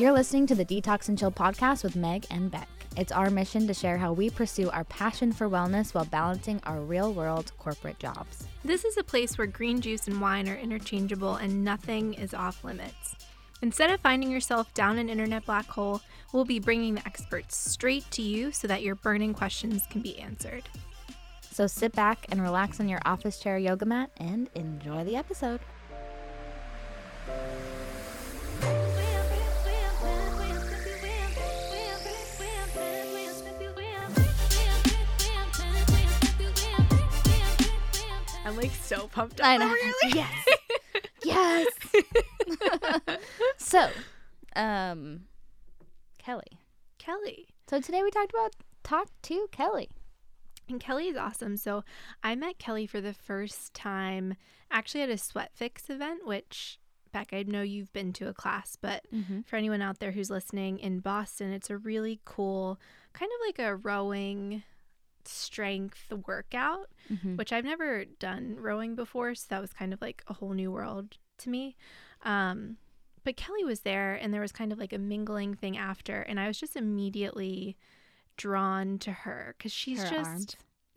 You're listening to the Detox and Chill podcast with Meg and Beck. It's our mission to share how we pursue our passion for wellness while balancing our real world corporate jobs. This is a place where green juice and wine are interchangeable and nothing is off limits. Instead of finding yourself down an internet black hole, we'll be bringing the experts straight to you so that your burning questions can be answered. So sit back and relax on your office chair yoga mat and enjoy the episode. I'm like so pumped up. I know. here, Yes. yes. so, um, Kelly. Kelly. So today we talked about talk to Kelly. And Kelly is awesome. So I met Kelly for the first time actually at a Sweat Fix event, which Beck, I know you've been to a class, but Mm-hmm. for anyone out there who's listening in Boston, it's a really cool, kind of like a rowing strength workout, Mm-hmm. which I've never done rowing before. So that was kind of like a whole new world to me. Um, but Kelly was there, and there was kind of like a mingling thing after, and I was just immediately drawn to her because she's Her just.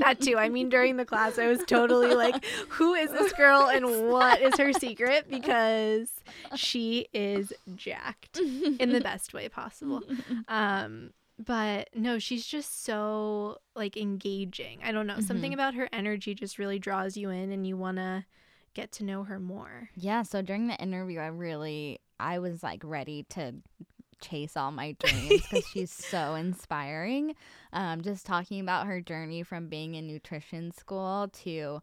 that too. I mean, during the class, I was totally like, who is this girl and what is her secret? Because she is jacked in the best way possible. Um, but no, she's just so like engaging. I don't know. Something Mhm. about her energy just really draws you in and you want to get to know her more. Yeah, so during the interview, I really, I was like ready to chase all my dreams because she's so inspiring. Um, just talking about her journey from being in nutrition school to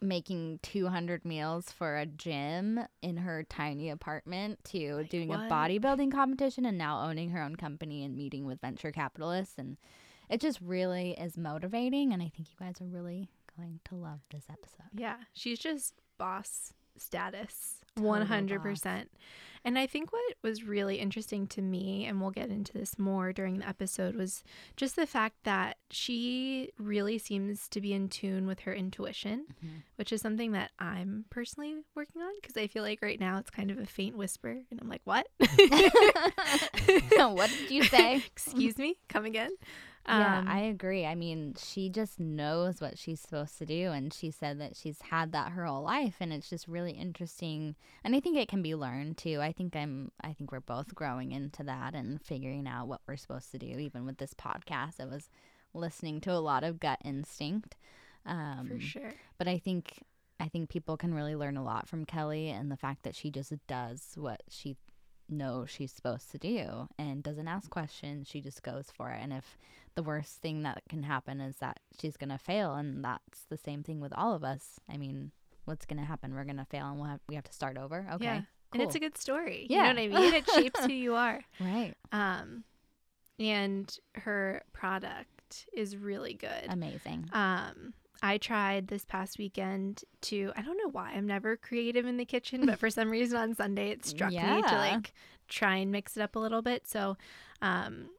making 200 meals for a gym in her tiny apartment to Like, doing what? a bodybuilding competition and now owning her own company and meeting with venture capitalists and it just really is motivating and I think you guys are really going to love this episode. Yeah, she's just boss status, one hundred percent. And I think what was really interesting to me, and we'll get into this more during the episode, was just the fact that she really seems to be in tune with her intuition, Mhm. which is something that I'm personally working on because I feel like right now it's kind of a faint whisper, and I'm like, what? what did you say? Excuse me, come again. Yeah, Um, I agree. I mean, she just knows what she's supposed to do, and she said that she's had that her whole life, and it's just really interesting. And I think it can be learned too. I think I'm. I think we're both growing into that and figuring out what we're supposed to do. Even with this podcast, I was listening to a lot of gut instinct. Um, for sure. but I think I think people can really learn a lot from Kelly and the fact that she just does what she knows she's supposed to do and doesn't ask questions. She just goes for it. And if the worst thing that can happen is that she's gonna fail, and that's the same thing with all of us. I mean, what's gonna happen? We're gonna fail, and we'll have we have to start over. Okay, Yeah. And it's a good story. Yeah. You know what I mean? It shapes who you are. right, Um, and her product is really good. amazing. Um, I tried this past weekend to, I don't know why, I'm never creative in the kitchen, but for some reason on Sunday it struck me to like try and mix it up a little bit. So, um,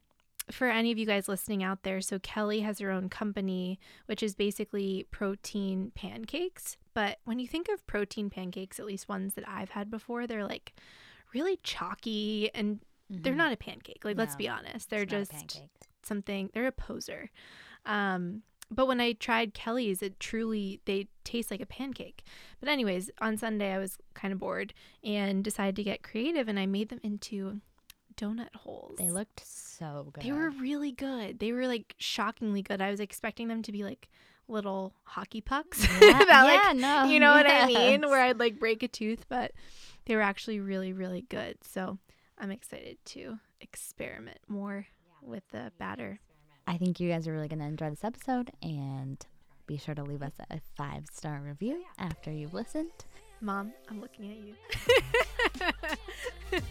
for any of you guys listening out there, so Kelly has her own company, which is basically protein pancakes. But when you think of protein pancakes, at least ones that I've had before, they're like really chalky and they're Mhm. not a pancake. Like, let's be honest, they're It's not a just something they're a poser um but when i tried kelly's it truly they taste like a pancake. But anyways on sunday i was kind of bored and decided to get creative and i made them into donut holes. They looked so good. they were really good. They were like shockingly good. I was expecting them to be like little hockey pucks. Yeah, that, like, no, you know what i mean? where i'd like break a tooth but they were actually really really good. So i'm excited to experiment more with the batter I think you guys are really going to enjoy this episode and be sure to leave us a five star review after you've listened. Mom, I'm looking at you.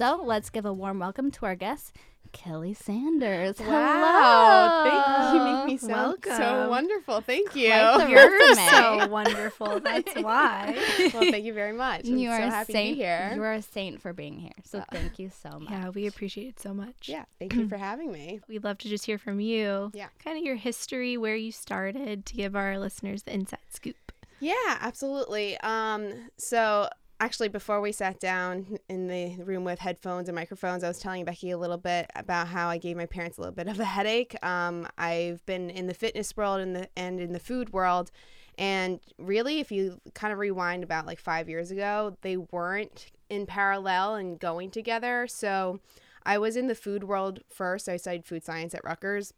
So let's give a warm welcome to our guest, Kelly Sanders. Wow. Thank you. You make me sound so wonderful. Thank you. You're so wonderful. That's why. well, thank you very much. I'm You so are a happy saint. to be here. You are a saint for being here. So thank you so much. Yeah, we appreciate it so much. yeah, thank you for having me. We'd love to just hear from you. Yeah. Kind of your history, where you started to give our listeners the inside scoop. Yeah, absolutely. Um, so actually, before we sat down in the room with headphones and microphones, I was telling Becky a little bit about how I gave my parents a little bit of a headache. Um, I've been in the fitness world and the and in the food world, and really, if you kind of rewind about like five years ago, they weren't in parallel and going together. So I was in the food world first. I studied food science at Rutgers,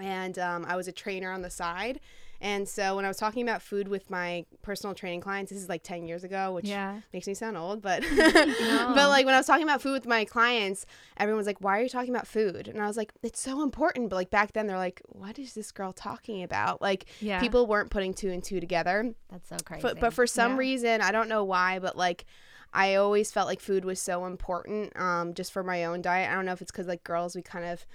and um, I was a trainer on the side. And so when I was talking about food with my personal training clients, this is like 10 years ago, which Yeah. makes me sound old, but but like when I was talking about food with my clients, everyone was like, "Why are you talking about food?" And I was like, "It's so important." But like back then, they're like, "What is this girl talking about?" Like Yeah. people weren't putting two and two together. That's so crazy. But, but for some Yeah. reason, I don't know why, but like I always felt like food was so important um, just for my own diet. I don't know if it's because like girls, we kind of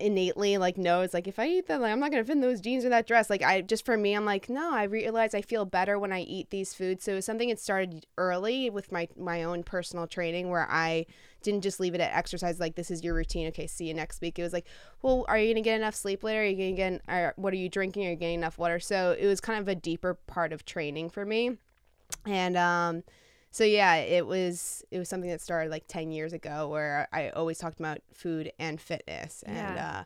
innately like know it's like if I eat that, like I'm not gonna fit in those jeans or that dress. Like I just for me, I'm like no, I realize I feel better when I eat these foods. So it was something that started early with my my own personal training where I didn't just leave it at exercise like this is your routine. Okay see you next week. It was like well are you gonna get enough sleep later? Are you gonna get or what are you drinking? Are you getting enough water? So it was kind of a deeper part of training for me. And um so yeah it was it was something that started like 10 years ago where i always talked about food and fitness and Yeah. uh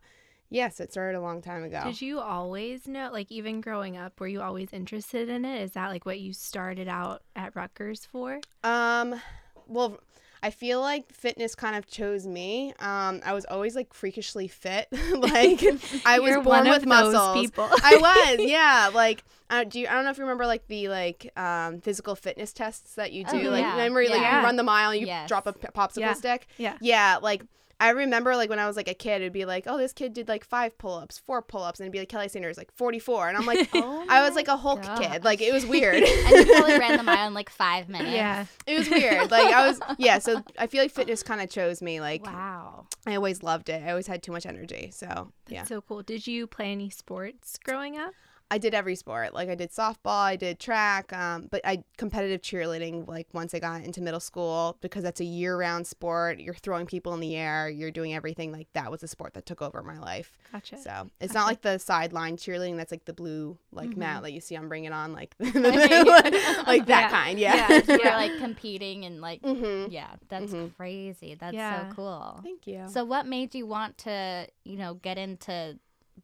yes it started a long time ago Did you always know, like even growing up, were you always interested in it? Is that like what you started out at Rutgers for? Um, well, I feel like fitness kind of chose me. Um, I was always like freakishly fit. like I was born with muscles. people. I was, yeah. Like, uh, do you? I don't know if you remember like the like um physical fitness tests that you do. Oh, like, yeah. remember like you run the mile, you Yes. drop a popsicle Yeah. stick. Yeah. Yeah, like. I remember like when I was like a kid, it'd be like, oh, this kid did like five pull-ups, four pull-ups, and it'd be like Kelly Sanders like 44, and I'm like, Oh I was like a Hulk gosh. kid, like it was weird. and you probably ran the mile in like five minutes. Yeah. It was weird. Like I was, yeah. So I feel like fitness kind of chose me. Like Wow. I always loved it. I always had too much energy. So yeah, So cool. Did you play any sports growing up? I did every sport. Like I did softball, I did track, um, but I competitive cheerleading. Like once I got into middle school, because that's a year-round sport. You're throwing people in the air. You're doing everything. Like that was a sport that took over my life. Gotcha. So it's Gotcha. not like the sideline cheerleading. That's like the blue like Mm-hmm. mat that you see on Bring It On, like like that Yeah. kind. Yeah. Yeah. You were like competing and like hmm yeah, that's Mhm. crazy. That's Yeah. so cool. Thank you. So what made you want to, you know, get into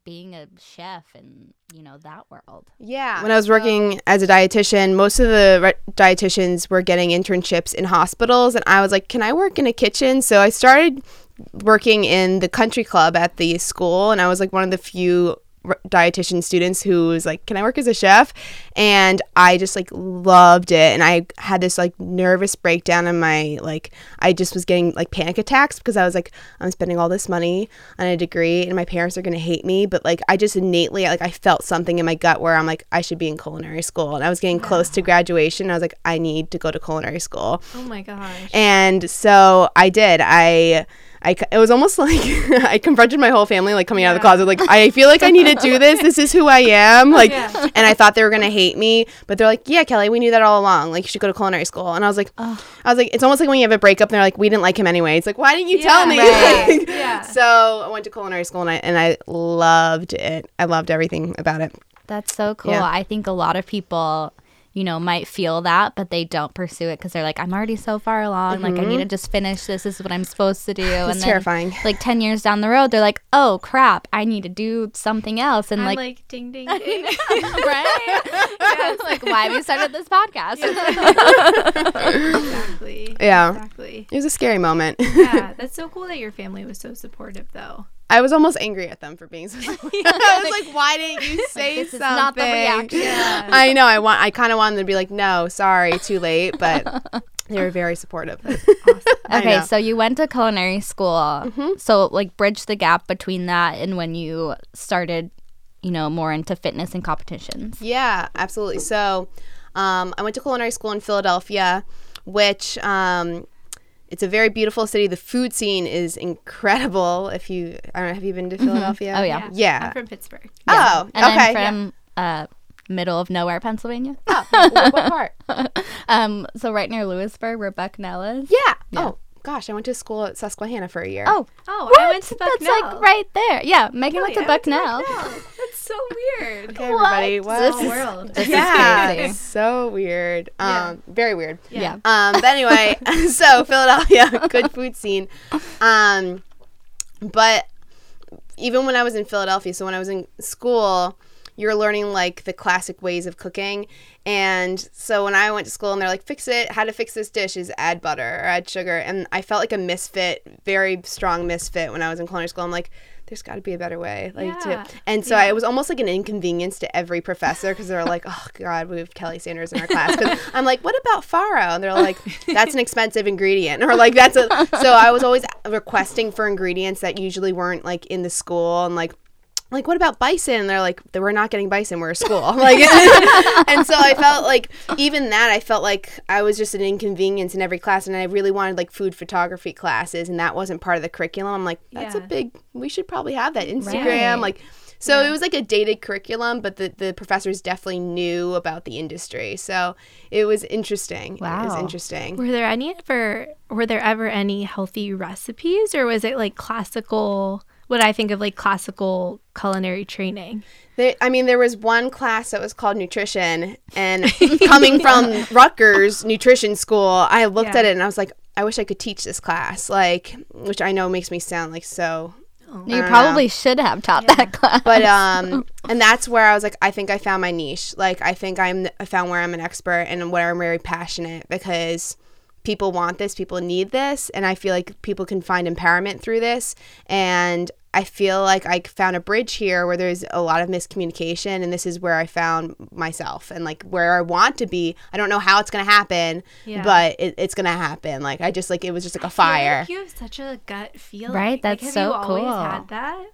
being a chef and, you know, that world? Yeah. When I was working as a dietitian, most of the re- dietitians were getting internships in hospitals, and I was like, "Can I work in a kitchen?" So I started working in the country club at the school, and I was like one of the few r- dietitian students who was like, "Can I work as a chef?" And I just like loved it, and I had this like nervous breakdown in my like I just was getting like panic attacks because I was like, I'm spending all this money on a degree, and my parents are gonna hate me, but like I just innately like I felt something in my gut where I'm like I should be in culinary school, and I was getting close to graduation. And I was like, I need to go to culinary school, oh my gosh. and so I did. I. I, it was almost like I confronted my whole family, like coming out of the closet, like I feel like I need to do this. This is who I am, like. Yeah. And I thought they were gonna hate me, but they're like, "Yeah, Kelly, we knew that all along. Like, you should go to culinary school." And I was like, Oh. "I was like, it's almost like when you have a breakup, and they're like, we didn't like him anyway. It's like, why didn't you tell me?" right. Like, Yeah. So I went to culinary school, and I and I loved it. I loved everything about it. That's so cool. Yeah. I think a lot of people, you know, might feel that, but they don't pursue it because they're like, I'm already so far along. Like, I need to mm-hmm. just finish this. This is what I'm supposed to do. It's and then, terrifying. like 10 years down the road, they're like, oh, crap, I need to do something else. And I'm like, like, ding ding ding. right? like, why we started this podcast. exactly. Yeah. Exactly. It was a scary moment. Yeah, that's so cool that your family was so supportive, though. I was almost angry at them for being so. I was like, "Why didn't you say this is not the reaction. Yeah. I know. I want. I kind of wanted to be like, "No, sorry, too late," but they were very supportive. I Okay, so you went to culinary school. Mhm. So, like, bridge the gap between that and when you started, you know, more into fitness and competitions. Yeah, absolutely. So, um, I went to culinary school in Philadelphia, which um, it's a very beautiful city. The food scene is incredible. If you, I don't know, have you been to Philadelphia? Oh, yeah. Yeah. I'm from Pittsburgh. Oh, and okay. I'm from uh, middle of nowhere, Pennsylvania. Oh, what, what part? um, so right near Lewisburg, where Bucknell is. Yeah. Yeah. Oh, gosh, I went to school at Susquehanna for a year. Oh, Oh, what? I went to Bucknell. That's like right there. Yeah, Megan went to Really? I went to Bucknell. Bucknell. That's so weird. okay, everybody. What? Well, This is- world. This yeah, is crazy. so weird. Um, Yeah. very weird. Yeah. Um, but anyway, so Philadelphia, good food scene. Um, but even when I was in Philadelphia, so when I was in school, you're learning like the classic ways of cooking. And so when I went to school and they're like, fix it, how to fix this dish is add butter or add sugar. And I felt like a misfit, very strong misfit when I was in culinary school. I'm like, there's got to be a better way. Like, Yeah. to, and so Yeah. I, it was almost like an inconvenience to every professor because they're like, oh God, we have Kelly Sanders in our class. 'Cause I'm like, what about farro? And they're like, that's an expensive ingredient, or like that's a. So I was always requesting for ingredients that usually weren't like in the school, and like. Like what about bison? And they're like, we're not getting bison. We're a school. Like, and so I felt like even that, I felt like I was just an inconvenience in every class, and I really wanted like food photography classes, and that wasn't part of the curriculum. I'm like, that's a big. We should probably have that Instagram. Right. Like, so Yeah. it was like a dated curriculum, but the, the professors definitely knew about the industry. So it was interesting. It was interesting. Were there any ever were there ever any healthy recipes or was it like classical what I think of like classical culinary training? There, I mean, there was one class that was called nutrition, and coming from Rutgers nutrition school, I looked Yeah. at it and I was like, I wish I could teach this class. Like, which I know makes me sound like so You don't probably should have taught that class. but um and that's where i was like i think i found my niche like i think i'm i found where i'm an expert and where i'm very passionate because people want this people need this and i feel like people can find empowerment through this and i feel like i found a bridge here where there's a lot of miscommunication and this is where i found myself and like where i want to be i don't know how it's going to happen Yeah. but it, it's going to happen like i just like it was just like a I feel like fire you have such a gut feeling. Right? Like, That's have so you always cool. had that?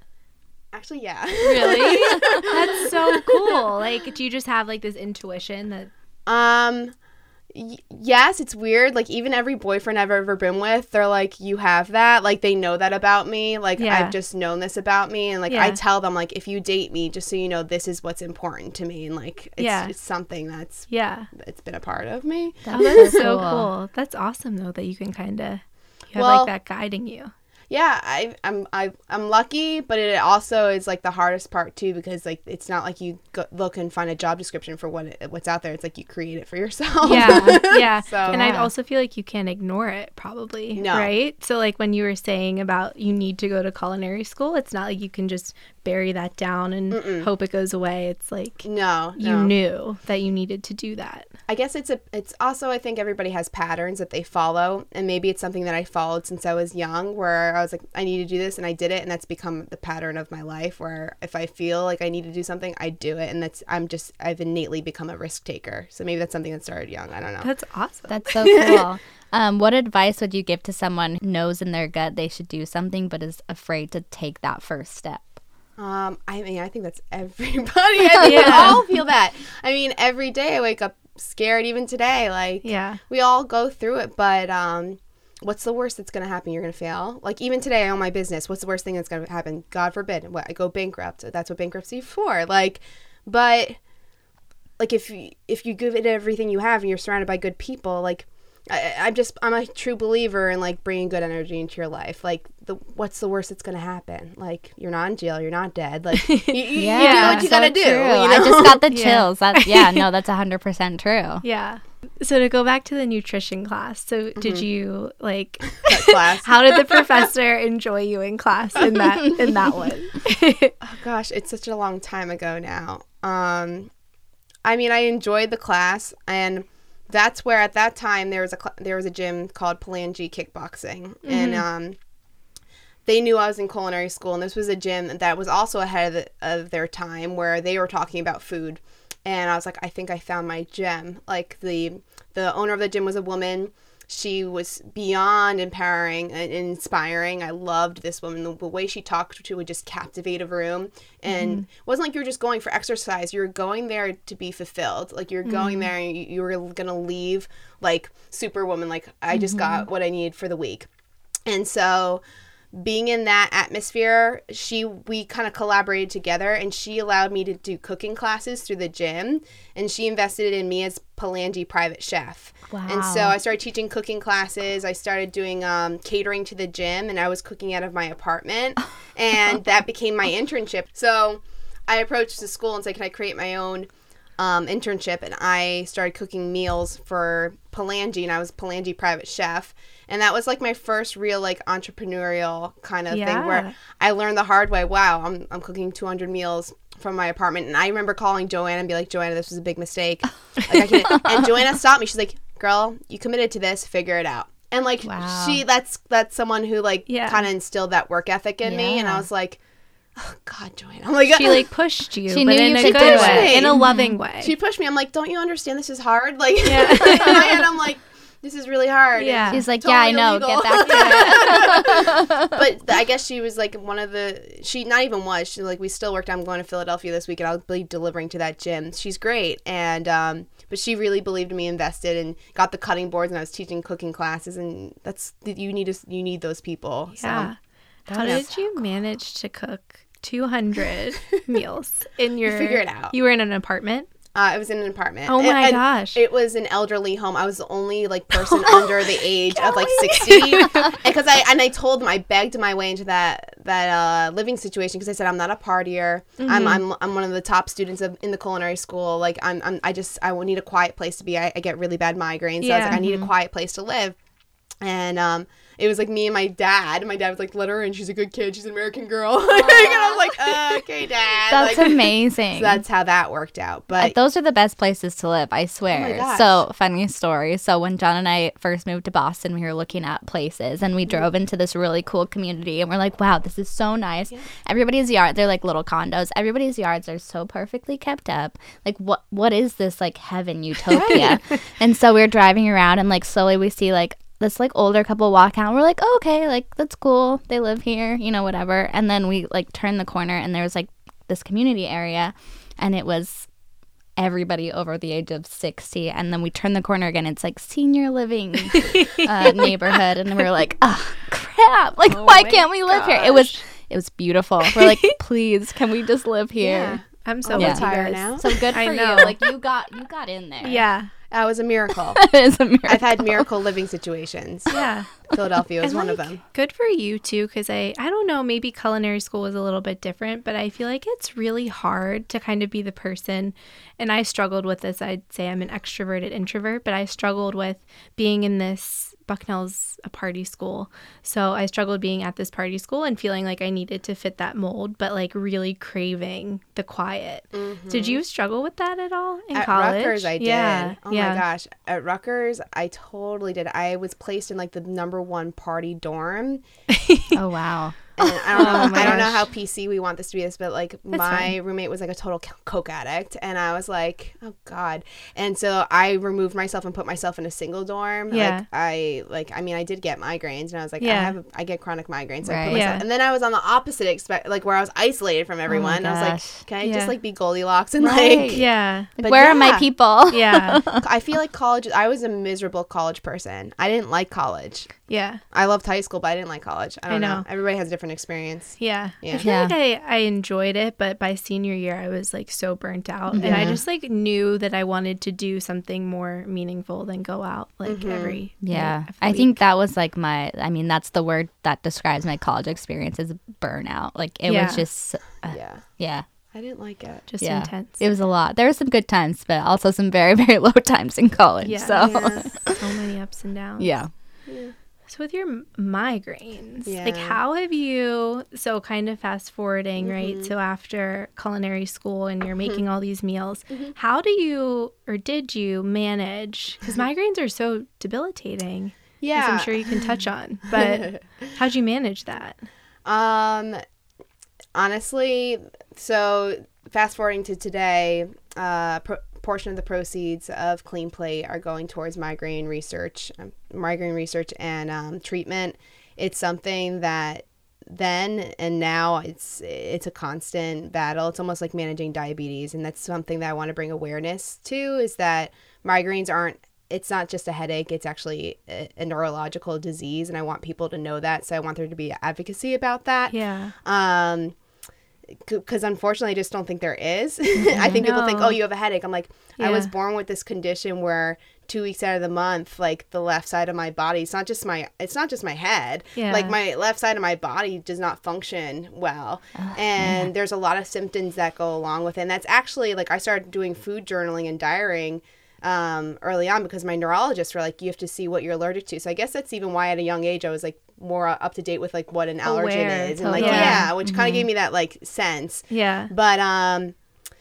actually yeah Really? That's so cool. Like do you just have like this intuition that Um, y- yes, it's weird. Like even every boyfriend I've ever been with, they're like, "You have that." Like they know that about me. Like Yeah. I've just known this about me, and like I tell them, like, if you date me, just so you know, this is what's important to me, and like it's, Yeah. it's something that's yeah. it's been a part of me. Oh, that's so cool. That's awesome though that you can kind of you have Well- like that guiding you. Yeah, I I'm I I'm lucky, but it also is like the hardest part too because like it's not like you go, look and find a job description for what it, what's out there. It's like you create it for yourself. Yeah, yeah. So- and I also feel like you can't ignore it, probably. No. Right? So, like when you were saying about you need to go to culinary school, it's not like you can just bury that down and Mm-mm. hope it goes away. It's like no, you no. knew that you needed to do that. I guess it's a it's also I think everybody has patterns that they follow and maybe it's something that I followed since I was young where I was like I need to do this and I did it and that's become the pattern of my life where if I feel like I need to do something I do it and that's I'm just I've innately become a risk taker. So maybe that's something that started young. I don't know. That's awesome. That's so cool. Um, what advice would you give to someone who knows in their gut they should do something but is afraid to take that first step? Um, I mean, I think that's everybody. I think we all feel that. I mean, every day I wake up scared. Even today, like yeah. we all go through it. But um, what's the worst that's gonna happen? You're gonna fail. Like even today, I own my business. What's the worst thing that's gonna happen? God forbid, what I go bankrupt. That's what bankruptcy for. Like, but like if you, if you give it everything you have and you're surrounded by good people, like. I, I'm just I'm a true believer in like bringing good energy into your life. Like the what's the worst that's gonna happen? Like you're not in jail, you're not dead. Like you, you, you do what you so gotta do. true. you I just got the Yeah. chills. That yeah, no, that's hundred percent true. Yeah. So to go back to the nutrition class, so did Mm-hmm. you like That class. how did the professor enjoy you in class in that in that one? oh gosh, it's such a long time ago now. Um, I mean, I enjoyed the class, and that's where at that time there was a cl- there was a gym called Palangi Kickboxing, and um, they knew I was in culinary school, and this was a gym that was also ahead of, the, of their time, where they were talking about food, and I was like, I think I found my gem. Like the the owner of the gym was a woman. she was beyond empowering and inspiring. I loved this woman. The, the way she talked to would just captivate a room. And Mm-hmm. it wasn't like you were just going for exercise. You were going there to be fulfilled. Like you're going Mm-hmm. there and you, you were going to leave like superwoman. Like I just Mm-hmm. got what I needed for the week. And so being in that atmosphere, she we kind of collaborated together and she allowed me to do cooking classes through the gym and she invested in me as Palangi private chef. Wow. And so I started teaching cooking classes. I started doing um, catering to the gym and I was cooking out of my apartment and that became my internship. So I approached the school and said, "Can I create my own um, internship?" And I started cooking meals for Palangi, and I was Palangi private chef. And that was like my first real like entrepreneurial kind of thing where I learned the hard way. Wow, I'm I'm cooking 200 meals from my apartment, and I remember calling Joanna and be like, "Joanna, this was a big mistake." Like, and Joanna stopped me. She's like, "Girl, you committed to this. Figure it out." And like Wow. she, that's that's someone who like Yeah. kind of instilled that work ethic in me, and I was like, oh, "God, Joanna!" I'm like, She like pushed you, She but in you a good way, in a loving way. she pushed me. I'm like, "Don't you understand? This is hard." Like, Yeah. in my head, I'm like, "This is really hard." Yeah. She's like, yeah, I totally know. illegal." Get back to it. but I guess she was like one of the she not even was she like we still worked. I'm going to Philadelphia this week and I'll be delivering to that gym. She's great and um but she really believed in me, invested and got the cutting boards and I was teaching cooking classes and that's you need to you need those people. yeah. How Yeah. did you manage to cook 200 meals in your? figure it out. You were in an apartment. Uh, it was in an apartment. Oh my and gosh. It was an elderly home. I was the only like person under the age of like sixty, because I and I told them I begged my way into that that uh, living situation because I said I'm not a partier. I'm, I'm I'm one of the top students of, in the culinary school. Like I'm, I'm I just I will need a quiet place to be. I, I get really bad migraines, so I was Yeah. like I need a quiet place to live, and um. It was like me and my dad. My dad was like, "Let her in. She's a good kid. She's an American girl." and I was like, uh, "Okay, dad." That's like, amazing. So that's how that worked out. Uh, But those are the best places to live, I swear. gosh. so, funny story. So, when John and I first moved to Boston, we were looking at places and we Mm-hmm. drove into this really cool community and we're like, wow, this is so nice. Everybody's yard, they're like little condos. Everybody's yards are so perfectly kept up. Like, what what is this like heaven utopia? and so we we're driving around and like slowly we see like this like older couple walk out. We're like, oh, okay, like that's cool. They live here, you know, whatever. And then we like turn the corner and there was like this community area and it was everybody over the age of 60 and then we turn the corner again it's like senior living uh, neighborhood and we're like oh crap like Oh why can't we live here it was it was beautiful we're like please can we just live yeah, here I'm so I'll with you now. so good I for know. you like you got you got in there Yeah. That was a miracle. it is a miracle. I've had miracle living situations. Yeah. Philadelphia was And, one of them. Good for you too, because I I don't know maybe culinary school was a little bit different, but I feel like it's really hard to kind of be the person, and I struggled with this. I'd say I'm an extroverted introvert, but I struggled with being in this. Bucknell's a party school, so I struggled being at this party school and feeling like I needed to fit that mold, but like really craving the quiet. Did you struggle with that at all in Mm-hmm. At college? Rutgers, I did. Yeah, Oh yeah. my gosh. At Rutgers, I totally did. I was placed in like the number one party dorm. oh wow And I don't know. Oh I don't know how PC we want this to be this, but like That's my fine. roommate was like a total coke addict, and I was like, oh god. And so I removed myself and put myself in a single dorm. Yeah. Like I like. I mean, I did get migraines, and I was like, I Yeah. have a, I get chronic migraines. So I Right. put myself, Yeah. and then I was on the opposite expect like where I was isolated from oh everyone. and I was like, can I Yeah. just like be Goldilocks and Right. like Yeah, But where are my people yeah, I feel like college. I was a miserable college person. I didn't like college. Yeah. I loved high school, but I didn't like college. I I don't know. know. Everybody has a different experience. Yeah. Yeah. I feel Yeah. like I, I enjoyed it, but by senior year, I was like so burnt out. And I just like knew that I wanted to do something more meaningful than go out like Mhm. every. Yeah, night of I think that was like my. I mean, that's the word that describes my college experience is burnout. Like it Yeah. was just, uh, Yeah. yeah, I didn't like it. just yeah. intense. it was a lot. There were some good times, but also some very very low times in college. Yeah. So Yeah. so many ups and downs. yeah, Yeah. So with your migraines, like how have you? So kind of fast forwarding, right? Mhm. So after culinary school and you're making all these meals, Mhm. how do you or did you manage? Because migraines are so debilitating. Yeah. I'm sure you can touch on. But how'd you manage that? um, honestly, so fast forwarding to today, uh, pro- portion of the proceeds of Clean Plate are going towards migraine research, um, migraine research and um, treatment. It's something that then and now it's it's a constant battle. It's almost like managing diabetes, and that's something that I want to bring awareness to. Is that migraines aren't it's not just a headache it's actually a, a, neurological disease and i want people to know that so i want there to be advocacy about that Yeah. um because unfortunately i just don't think there is. Mm-hmm. I think people think oh you have a headache. I'm like i was born with this condition where two weeks out of the month like the left side of my body it's not just my it's not just my head. Yeah. like my left side of my body does not function well. And there's a lot of symptoms that go along with it. And that's actually like i started doing food journaling and diarying um, early on because my neurologists were like you have to see what you're allergic to so i guess that's even why at a young age i was like more up to date with like what an allergen Aware, is and like yeah, Yeah. which kind of gave me that like sense Yeah. but um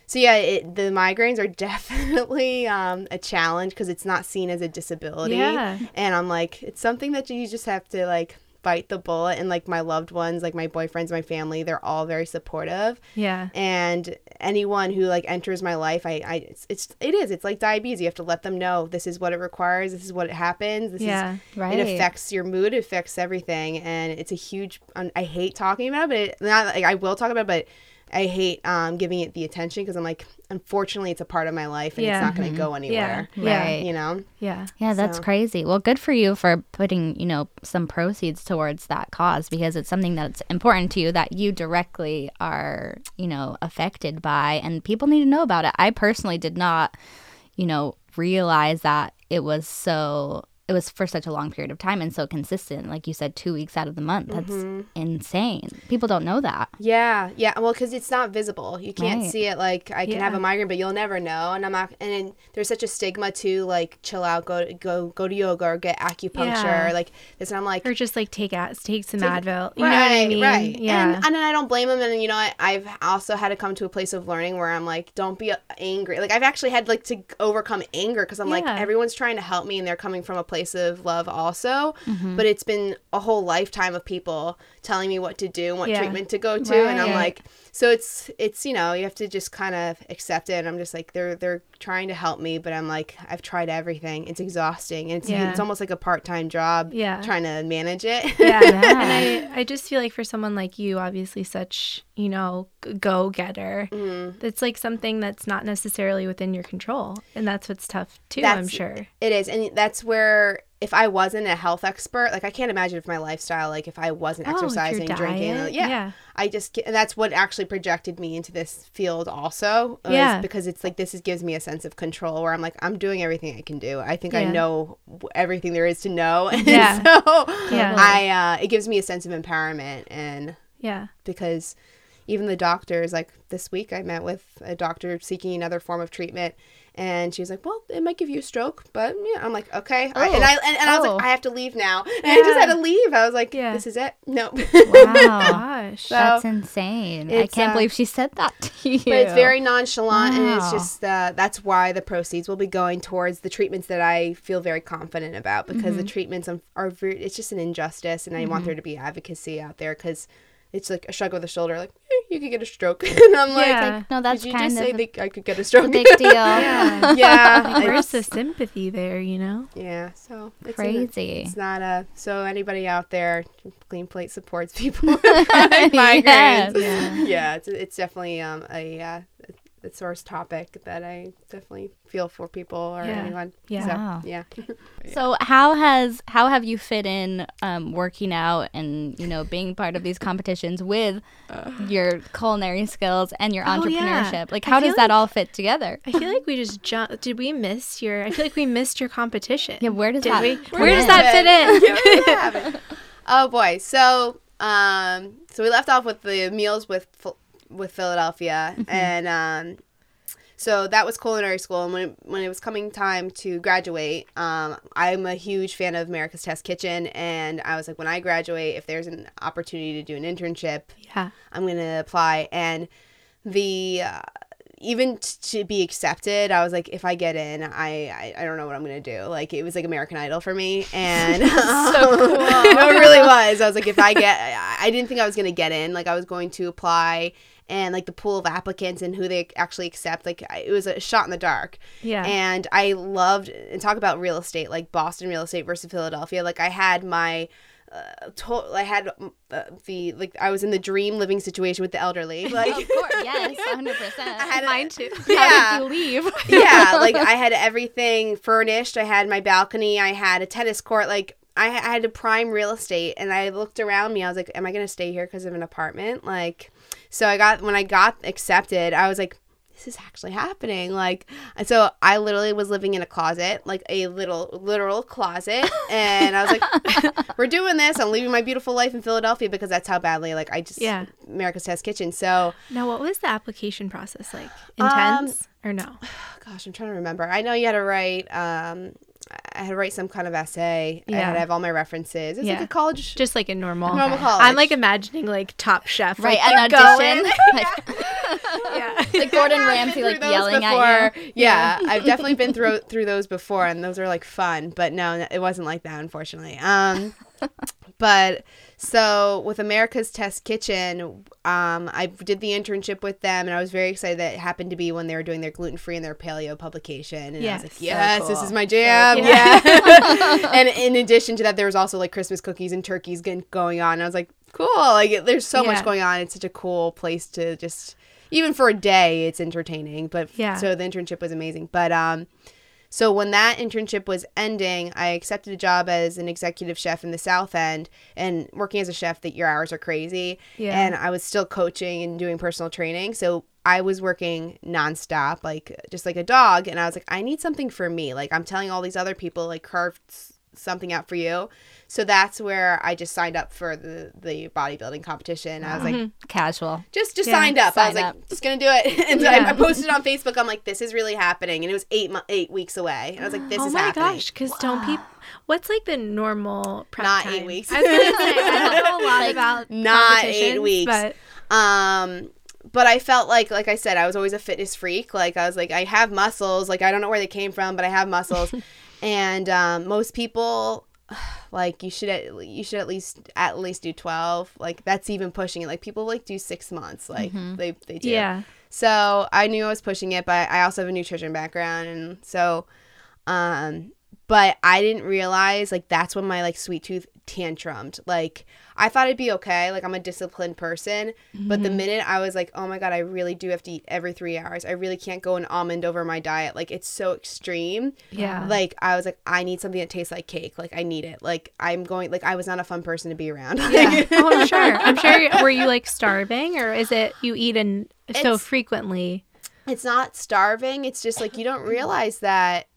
so yeah it, the migraines are definitely um a challenge because it's not seen as a disability Yeah. and i'm like it's something that you just have to like bite the bullet and like my loved ones like my boyfriends my family they're all very supportive Yeah. and anyone who like enters my life i i it's, it's it is it's like diabetes you have to let them know this is what it requires this is what it happens this is Yeah. Right. it affects your mood it affects everything and it's a huge i hate talking about it but it, not like i will talk about it but i hate um, giving it the attention because i'm like unfortunately it's a part of my life and Yeah. it's not going to go anywhere Yeah. Right. you know Yeah. Yeah, that's So- crazy. Well, good for you for putting, you know, some proceeds towards that cause because it's something that's important to you that you directly are, you know, affected by and people need to know about it. I personally did not, you know, realize that it was so it was for such a long period of time and so consistent. Like you said 2 weeks out of the month. That's Mm-hmm. insane. People don't know that. yeah yeah well because it's not visible you can't Right. see it like i can have a migraine but you'll never know and i'm not and there's such a stigma to like chill out go go go to yoga or get acupuncture Yeah. like this and i'm like Or just like take out take some Take- Advil. You know what I mean? Right. Yeah. And, and I don't blame them. And, you know, I, I've also had to come to a place of learning where I'm like, don't be angry. Like, I've actually had like to overcome anger because I'm like, everyone's trying to help me and they're coming from a place of love also. Mm-hmm. But it's been a whole lifetime of people telling me what to do and what Yeah. treatment to go to. And I'm Right. like, so it's, it's, you know, you have to just kind of accept it. And I'm just like, they're, they're trying to help me, but I'm like, I've tried everything. It's exhausting. And it's, Yeah. it's almost like a part-time job Yeah. trying to manage it. yeah. Yeah. And I, I just feel like for someone like you, obviously such, you know, go getter, Mm-hmm. that's like something that's not necessarily within your control. And that's what's tough too, I'm sure. It is, and that's where if I wasn't a health expert, like I can't imagine if my lifestyle, like if I wasn't Oh, exercising, drinking, yeah, Yeah. I just and that's what actually projected me into this field also. Yeah. because it's like this is, gives me a sense of control where I'm like I'm doing everything I can do. I think I know everything there is to know, and Yeah. so Yeah. I uh, it gives me a sense of empowerment and Yeah. because even the doctors like this week i met with a doctor seeking another form of treatment and she was like well it might give you a stroke but yeah i'm like okay I- and i and, and i was Oh. like i have to leave now and i just had to leave i was like Yeah. this is it no Wow. Gosh. So- That's insane. I can't uh, believe she said that to you. but it's very nonchalant and it's just uh, that's why the proceeds will be going towards the treatments that i feel very confident about because the treatments are, are it's just an injustice and i want there to be advocacy out there because it's like a shrug of the shoulder like you could get a stroke and i'm like no, that's did you kind just of say a that i could get a stroke big deal. Yeah. yeah Like, where's the sympathy there, you know? yeah so it's Crazy. it's not a so anybody out there clean plate supports people with migraines Yes. Yeah. yeah it's, it's definitely um a uh, a source topic that i definitely feel for people or Yeah. anyone Yeah. so, yeah So how has how have you fit in um, working out and you know being part of these competitions with your culinary skills and your Oh, yeah. entrepreneurship? Like how feel does that all fit together? I feel like we just jumped. Did we miss your? I feel like we missed your competition. Yeah, where does Did that we? fit Where does in? that fit in? Yeah, where does that happen? oh boy so um so we left off with the meals with Phil- with philadelphia Mm-hmm. and um so that was culinary school and when it, when it was coming time to graduate um, i'm a huge fan of america's test kitchen and i was like when i graduate if there's an opportunity to do an internship Yeah. i'm going to apply and the uh, even t- to be accepted, I was like, if I get in, I, I I don't know what I'm gonna do. Like it was like American Idol for me, and So cool. it really was. I was like, if I get, I, I didn't think I was gonna get in. Like I was going to apply, and like the pool of applicants and who they actually accept, like it was a shot in the dark. Yeah. And I loved and talk about real estate, like Boston real estate versus Philadelphia. Like I had my. Uh, to- I had uh, the like I was in the dream living situation with the elderly. Like of course, yes, hundred percent. I had a- Mine too. Yeah. How did you leave? yeah, like I had everything furnished. I had my balcony. I had a tennis court. Like I, I had a prime real estate, and I looked around me. I was like, "Am I gonna stay here because of an apartment?" Like, so I got when I got accepted, I was like, "This is actually happening." Like, and so I literally was living in a closet, like a little literal closet, and I was like, "We're doing this. I'm leaving my beautiful life in Philadelphia because that's how badly like I just Yeah. America's Test Kitchen." So. Now, what was the application process like? Um, Intense or no? gosh, I'm trying to remember. I know you had to write. Um, I had to write some kind of essay. I Yeah. had to have all my references. It's Yeah. like a college. Just like a normal. Normal college. I'm like imagining like Top Chef. Right, like, an you go in. audition. Like, yeah. like Gordon Ramsay, like yelling before. at you. Yeah, I've definitely been through through those before, and those are like fun. But no, it wasn't like that, unfortunately. Um, but so with America's Test Kitchen, um, I did the internship with them, and I was very excited that it happened to be when they were doing their gluten free and their paleo publication. And I was like, Yes. So yes, this is my jam. cool. yeah. and in addition to that, there was also like Christmas cookies and turkeys going on. And I was like, cool. Like, there's so Yeah. much going on. It's such a cool place to just even for a day it's entertaining but Yeah. so the internship was amazing but um so when that internship was ending i accepted a job as an executive chef in the south end and working as a chef that your hours are crazy. Yeah. and i was still coaching and doing personal training. So i was working nonstop like just like a dog. And i was like i need something for me. Like i'm telling all these other people like carve something out for you so that's where i just signed up for the the bodybuilding competition i was like Mhm. Casual. just just Yeah, signed up. I was sign like, up. just gonna do it. And so Yeah. I, I posted on Facebook. I'm like, this is really happening, and it was eight mo- eight weeks away. And I was like, this oh is my gosh! Because don't people? What's like the normal prep Not time? eight weeks. I was gonna say I don't know a lot Like, about not eight weeks. but Um, but I felt like, like I said, I was always a fitness freak. Like I was like, I have muscles. Like I don't know where they came from, but I have muscles. and um, most people, like you should at you should at least at least do twelve. Like that's even pushing it. Like people like do six months. Like Mhm. they they do. yeah, So I knew I was pushing it, but I also have a nutrition background, and so, um, but I didn't realize like that's when my like sweet tooth tantrumed. Like I thought it'd be okay. Like I'm a disciplined person, but the mm-hmm. minute I was like, oh my god, I really do have to eat every three hours. I really can't go an almond over my diet. Like it's so extreme. yeah. Like I was like, I need something that tastes like cake. Like I need it. Like I'm going. Like I was not a fun person to be around. yeah. oh, I'm sure. I'm sure. Were you like starving, or is it you eat in so frequently? it's not starving it's just like you don't mm. realize that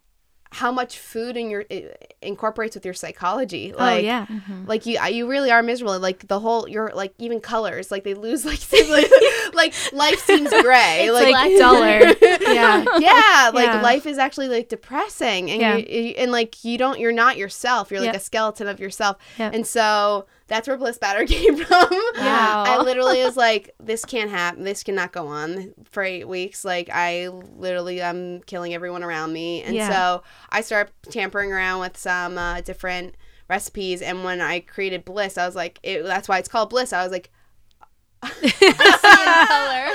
how much food in your it incorporates with your psychology oh, like oh yeah. Mm-hmm. like you you really are miserable like the whole your like even colors like they lose like like life seems gray It's like, like duller. Yeah. yeah like Yeah. life is actually like depressing and Yeah. you, you and like you don't you're not yourself you're like Yep. a skeleton of yourself Yep. and so that's where bliss batter came from Wow. I literally was like, this can't happen. This cannot go on for eight weeks. Like, I literally, I'm killing everyone around me. And Yeah. so I started tampering around with some uh, different recipes. And when I created Bliss, I was like, it, that's why it's called Bliss. I was like, color.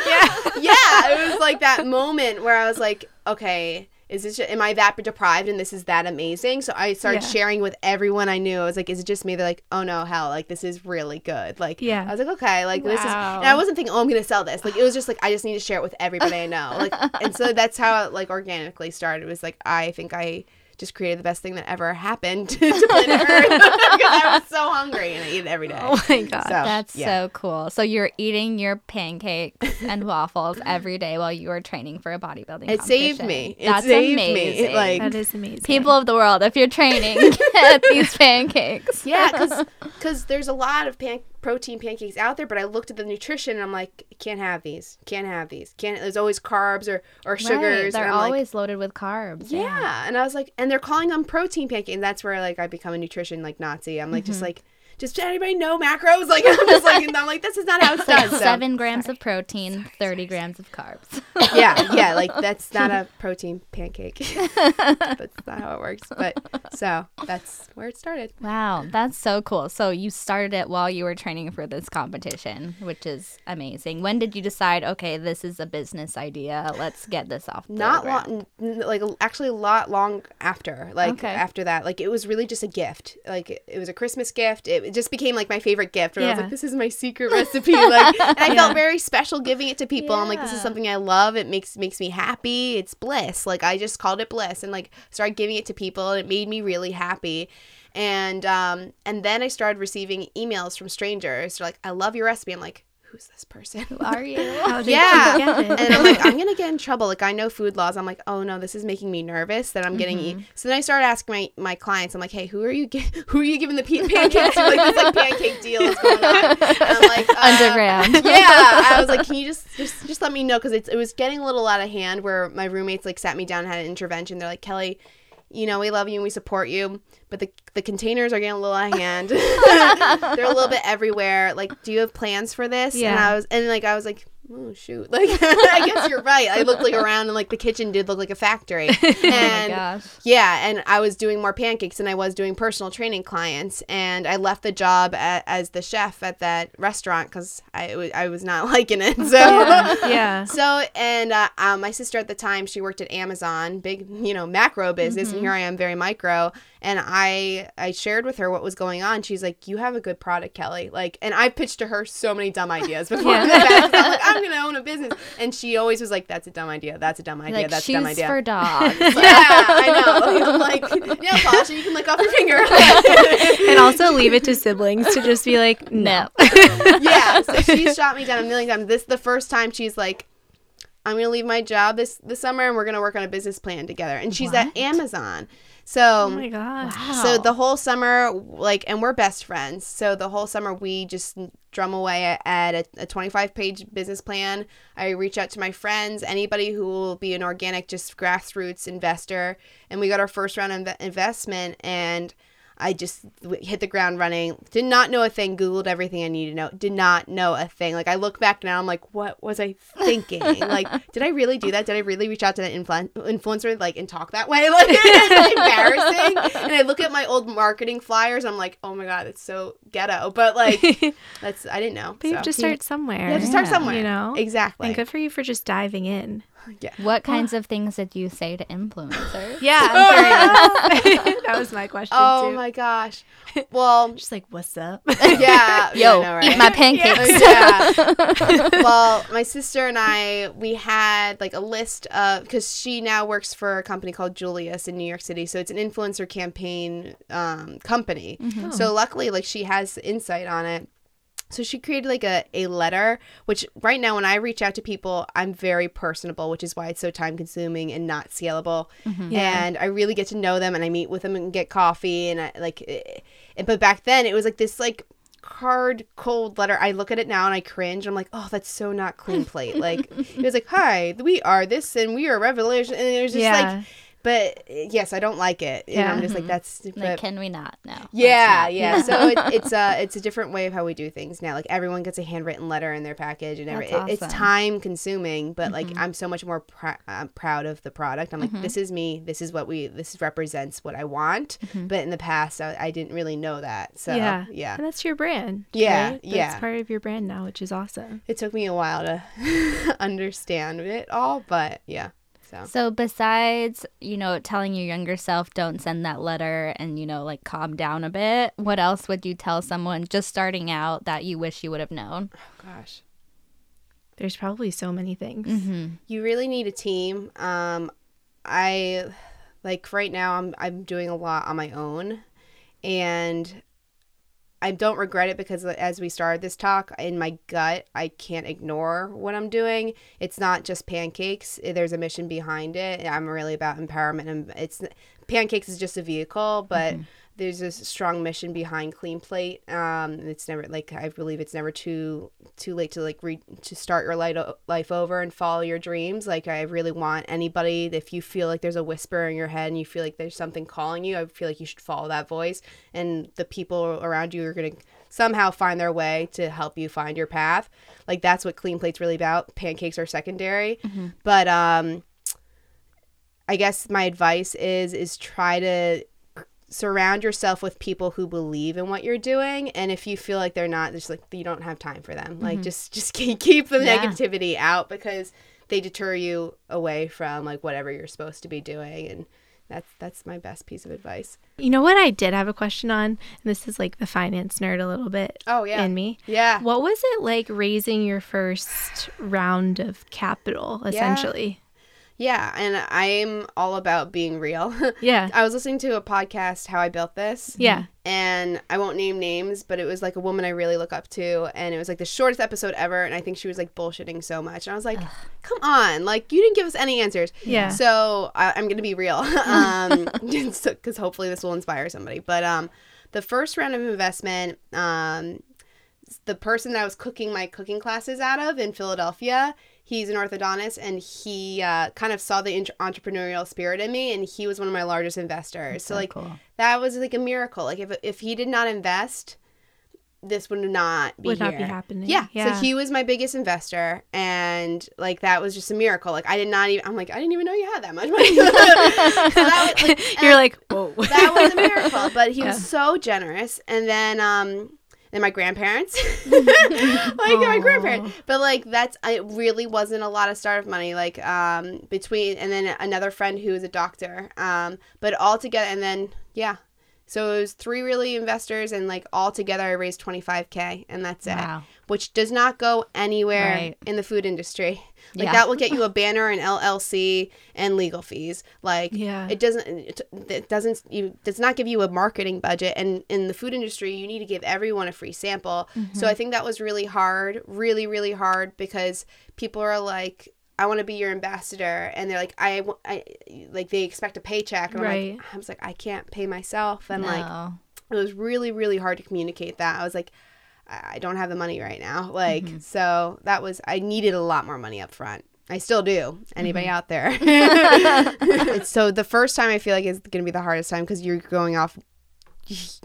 Yeah. yeah, it was like that moment where I was like, okay, is this just, am I that deprived and this is that amazing? So I started Yeah. sharing with everyone I knew. I was like, is it just me? They're like, oh no, hell, like this is really good. Like, Yeah. I was like, okay, like this is, and I wasn't thinking, oh, I'm gonna sell this. Like, it was just like I just need to share it with everybody I know. Like, and so that's how it like organically started. It was like I think I just created the best thing that ever happened to planet Earth because I was so hungry and I eat it every day. Oh my god. So, That's yeah. so cool. So you're eating your pancakes and waffles every day while you are training for a bodybuilding. It saved competition. me. It That's saved me. That's amazing. Like- that is amazing. people of the world, if you're training, get these pancakes. Yeah, because because there's a lot of pan- protein pancakes out there, but I looked at the nutrition and I'm like, can't have these, can't have these, can't. There's always carbs or or Right, sugars. They're I'm like, always loaded with carbs. yeah. and I was like, and they're calling them protein pancake, and that's where like I become a nutrition like Nazi. I'm like, just mm-hmm. like just did anybody know macros? Like I'm just like I'm like this is not how it's Like done. so- seven grams of protein, 30 grams of carbs. yeah, yeah, like that's not a protein pancake. that's not how it works. But so that's where it started. Wow, that's so cool. So you started it while you were training for this competition, which is amazing. When did you decide, okay, this is a business idea. Let's get this off the Not long, like actually a lot long after, like Okay. after that, like it was really just a gift. Like it, it was a Christmas gift. It, it just became like my favorite gift. Where I was like, this is my secret recipe. Like, and I Yeah. felt very special giving it to people. I'm like, this is something I love. It makes makes me happy. It's bliss. Like I just called it bliss, and like started giving it to people, and it made me really happy. And um and then I started receiving emails from strangers. They're like, I love your recipe. I'm like, who's this person? Who are you? How Yeah. you and I'm like, I'm gonna get in trouble. Like I know food laws. I'm like, oh no, this is making me nervous that I'm getting. Mm-hmm. E-. So then I started asking my, my clients. I'm like, hey, who are you? Gi- who are you giving the pe- pancakes? to? like this like pancake deal is going on. And I'm like, uh, Underground. yeah. I was like, can you just just just let me know because it's it was getting a little out of hand. Where my roommates like sat me down and had an intervention. They're like, Kelly. You know, we love you and we support you, but the the containers are getting a little out of hand. They're a little bit everywhere. Like, do you have plans for this? Yeah. And I was, and like, I was like, oh shoot, like, I guess you're right. I looked like around, and like the kitchen did look like a factory. oh my And gosh. yeah, and I was doing more pancakes than I was doing personal training clients, and I left the job a as the chef at that restaurant because I I was not liking it. So. yeah. yeah. So and uh, um, my sister at the time she worked at Amazon, big you know macro business, and here I am very micro. And I I shared with her what was going on. She's like, "You have a good product, Kelly." Like, and I pitched to her so many dumb ideas before. Yeah. in the past. I'm gonna own a business," and she always was like, "That's a dumb idea. That's a dumb idea. Like That's a dumb shoes idea." for dogs. yeah, I know. I'm like, yeah, Pasha, you can lick off your finger. And also leave it to siblings to just be like, no. no. yeah. So she's shot me down a million times. This the first time she's like, I'm gonna leave my job this this summer and we're gonna work on a business plan together. And she's at Amazon. So Oh my gosh. so the whole summer, like, and we're best friends. So the whole summer, we just drum away at, at a, a 25 page business plan. I reach out to my friends, anybody who will be an organic, just grassroots investor. And we got our first round of inve- investment. And I just hit the ground running. Did not know a thing. Googled everything I needed to know. Did not know a thing. Like I look back now, I'm like, what was I thinking? like, did I really do that? Did I really reach out to that influ- influencer like and talk that way? Like, it's embarrassing. And I look at my old marketing flyers. I'm like, oh my god, it's so ghetto. But like, that's I didn't know. But you have to start somewhere. You have to start Yeah. somewhere. You know? exactly. And good for you for just diving in. yeah. What kinds of things did you say to influencers? Yeah, I'm curious. that was my question Oh too. my gosh. Well, Just like, what's up? yeah. Yo, I know, eat my pancakes. yeah. well, my sister and I, we had like a list of because she now works for a company called Julius in New York City, so it's an influencer campaign um, company. Mm-hmm. So luckily, like she has insight on it. So she created like a, a letter, which right now when I reach out to people, I'm very personable, which is why it's so time consuming and not scalable. Yeah. And I really get to know them and I meet with them and get coffee and I like eh, eh, but back then it was like this like hard cold letter. I look at it now and I cringe. I'm like, "Oh, that's so not Klean Plate." like it was like, "Hi, we are this and we are revelation." And it was just Yeah. like but eh, yes, I don't like it. And I'm just like that's Like, can we not? No. yeah, not. yeah. So it, it's a it's a different way of how we do things now. Like everyone gets a handwritten letter in their package, and every, That's it- it's time consuming. But like I'm so much more pr- uh, proud of the product. I'm like, this is me. This is what we. This represents what I want. But in the past, I, I didn't really know that. So yeah. yeah, And that's your brand. Yeah, right? yeah. It's part of your brand now, which is awesome. it took me a while to understand it all, but yeah. So So besides, you know, telling your younger self don't send that letter and, you know, like calm down a bit, what else would you tell someone just starting out that you wish you would have known? gosh. There's probably so many things. Mm-hmm. you really need a team. Um, I like right now I'm I'm doing a lot on my own, and I don't regret it because uh, as we started this talk, in my gut I can't ignore what I'm doing. It's not just pancakes. There's a mission behind it. I'm really about empowerment, and it's pancakes is just a vehicle, but. Mm-hmm. There's a strong mission behind Klean Plate. Um, it's never like I believe it's never too too late to like re- to start your light o- life over and follow your dreams. Like I really want anybody if you feel like there's a whisper in your head and you feel like there's something calling you, I feel like you should follow that voice. And the people around you are gonna somehow find their way to help you find your path. Like that's what Klean Plate's really about. Pancakes are secondary, but um, I guess my advice is is try to surround yourself with people who believe in what you're doing and if you feel like they're not just like you don't have time for them like mm-hmm. just just keep, keep the Yeah. negativity out because they deter you away from like whatever you're supposed to be doing and that's that's my best piece of advice You know what I did have a question on? And this is like the finance nerd a little bit oh yeah in me. yeah What was it like raising your first round of capital, essentially? yeah and i'm all about being real Yeah. i was listening to a podcast how i built this Yeah. and I won't name names, but it was like a woman I really look up to, and it was like the shortest episode ever, and I think she was like bullshitting so much, and I was like, "Come on, like you didn't give us any answers." Yeah. So I, I'm gonna be real, um, because hopefully this will inspire somebody. But um, the first round of investment, um, the person that I was cooking my cooking classes out of in Philadelphia, he's an orthodontist, and he uh, kind of saw the int- entrepreneurial spirit in me, and he was one of my largest investors. so like cool. that was like a miracle. Like if if he did not invest, this would not be Would here. not be happening. Yeah. Yeah. So he was my biggest investor, and like that was just a miracle. Like I did not even. I'm like I didn't even know you had that much money. so that was, like, You're like, whoa. that was a miracle. But he Yeah. was so generous, and then um. And my grandparents, like my grandparents, but like that's it. Really wasn't a lot of startup money. Like um between and then another friend who is a doctor. Um, but all together, and then yeah, so it was three really investors, and like all together, I raised twenty five k, and that's it which does not go anywhere Right. in the food industry. Like Yeah. that will get you a banner, and LLC, and legal fees. Like Yeah. it doesn't it, doesn't you does not give you a marketing budget. And in the food industry, you need to give everyone a free sample. So mm-hmm. I think that was really hard, really really hard because people are like. I want to be your ambassador, and they're like, I, I, like they expect a paycheck, and I'm Right. like, I was like, I can't pay myself, and like, it was really really hard to communicate that i was like i don't have the money right now like Mm-hmm. so that was i needed a lot more money up front i still do anybody Mm-hmm. out there so the first time i feel like is going to be the hardest time because you're going off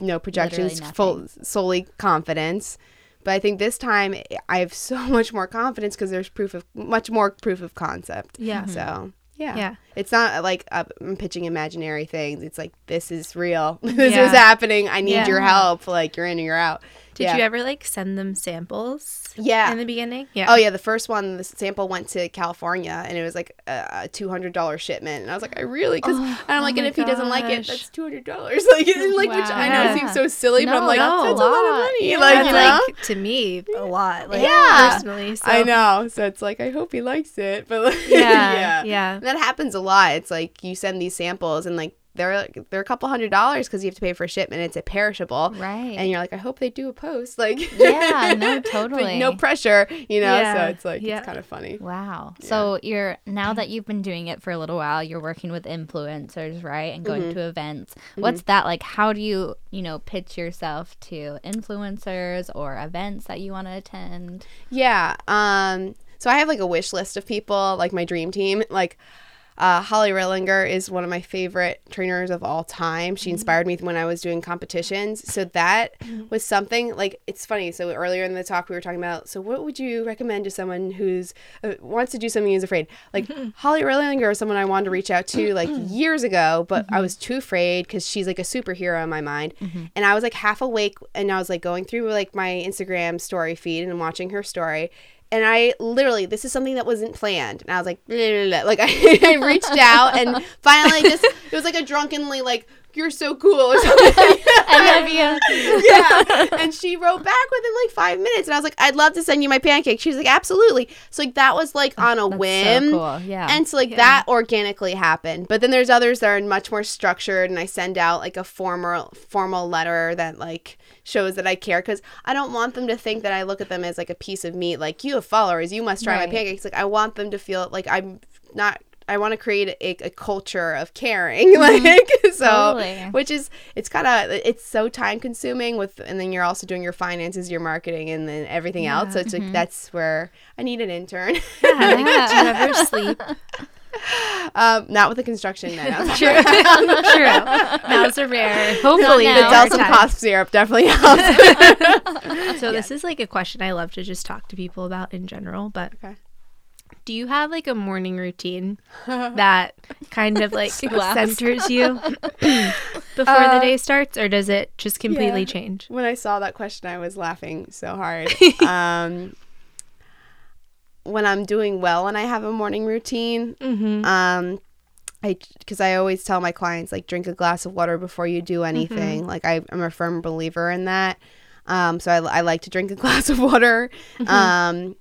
no projections full solely confidence but i think this time i have so much more confidence because there's proof of much more proof of concept Yeah. so yeah. Yeah. It's not like uh, I'm pitching imaginary things. It's like this is real. this Yeah. is happening. I need Yeah. your help. Like you're in or you're out. Did yeah. you ever like send them samples Yeah. in the beginning? Yeah. Oh yeah, the first one, the sample went to California, and it was like a two hundred dollar shipment, and I was like, I really, because Oh, and I'm like, oh and if he doesn't like it, that's two hundred dollars, like, and, like which I know Wow. seems so silly, but I'm like, no, that's a lot of money, like you know. like to me a lot. Like Yeah. personally. So. I know, so it's like I hope he likes it, but like, Yeah. yeah, Yeah. And that happens a lot. It's like you send these samples, and like they're they're a couple hundred dollars because you have to pay for shipment. It's a perishable, Right. and you're like, I hope they do a post, like Yeah, no, totally. no pressure, you know. Yeah, So it's like yeah. it's kind of funny. Wow. So you're now that you've been doing it for a little while, you're working with influencers, right? And going Mm-hmm. to events. What's that like? How do you, you know, pitch yourself to influencers or events that you want to attend? Yeah. Um. So I have like a wish list of people, like my dream team. Like, uh, Holly Rilinger is one of my favorite trainers of all time. She mm-hmm. inspired me when I was doing competitions. So that mm-hmm. was something like it's funny. So earlier in the talk we were talking about. So what would you recommend to someone who's uh, wants to do something who's afraid? Like mm-hmm. Holly Rilinger is someone I wanted to reach out to like years ago, but I was too afraid because she's like a superhero in my mind. And I was like half awake, and I was like going through like my Instagram story feed and watching her story. And I literally, this is something that wasn't planned. And I was like, blah, blah, blah. like I, I reached out and finally just, it was like a drunkenly like, you're so cool or something. I love you. yeah. And she wrote back within like five minutes. And I was like, I'd love to send you my pancake. She was like, absolutely. So like that was like oh, on a That's whim. So cool. Yeah. And so like Yeah. that organically happened. But then there's others that are much more structured and I send out like a formal formal letter that like shows that I care because I don't want them to think that I look at them as like a piece of meat. Like you have followers, you must try Right. my pancakes. Like I want them to feel like I'm not I want to create a, a culture of caring, mm-hmm. like so, Totally. which is it's kind of it's so time consuming with, and then you're also doing your finances, your marketing, and then everything else. So it's like mm-hmm. that's where I need an intern. Yeah, like, do you ever sleep? Um, not with the construction. No, no. True. True. Now's a rare. Hopefully, now. The Delta cough syrup definitely helps. So this is like a question I love to just talk to people about in general. But Okay. do you have like a morning routine that kind of like centers you before Uh, the day starts, or does it just completely yeah. change? when I saw that question, I was laughing so hard. um, when I'm doing well and I have a morning routine, Mm-hmm. um, I because I always tell my clients like drink a glass of water before you do anything. Like I, I'm a firm believer in that. Um, so I, I like to drink a glass of water. Um,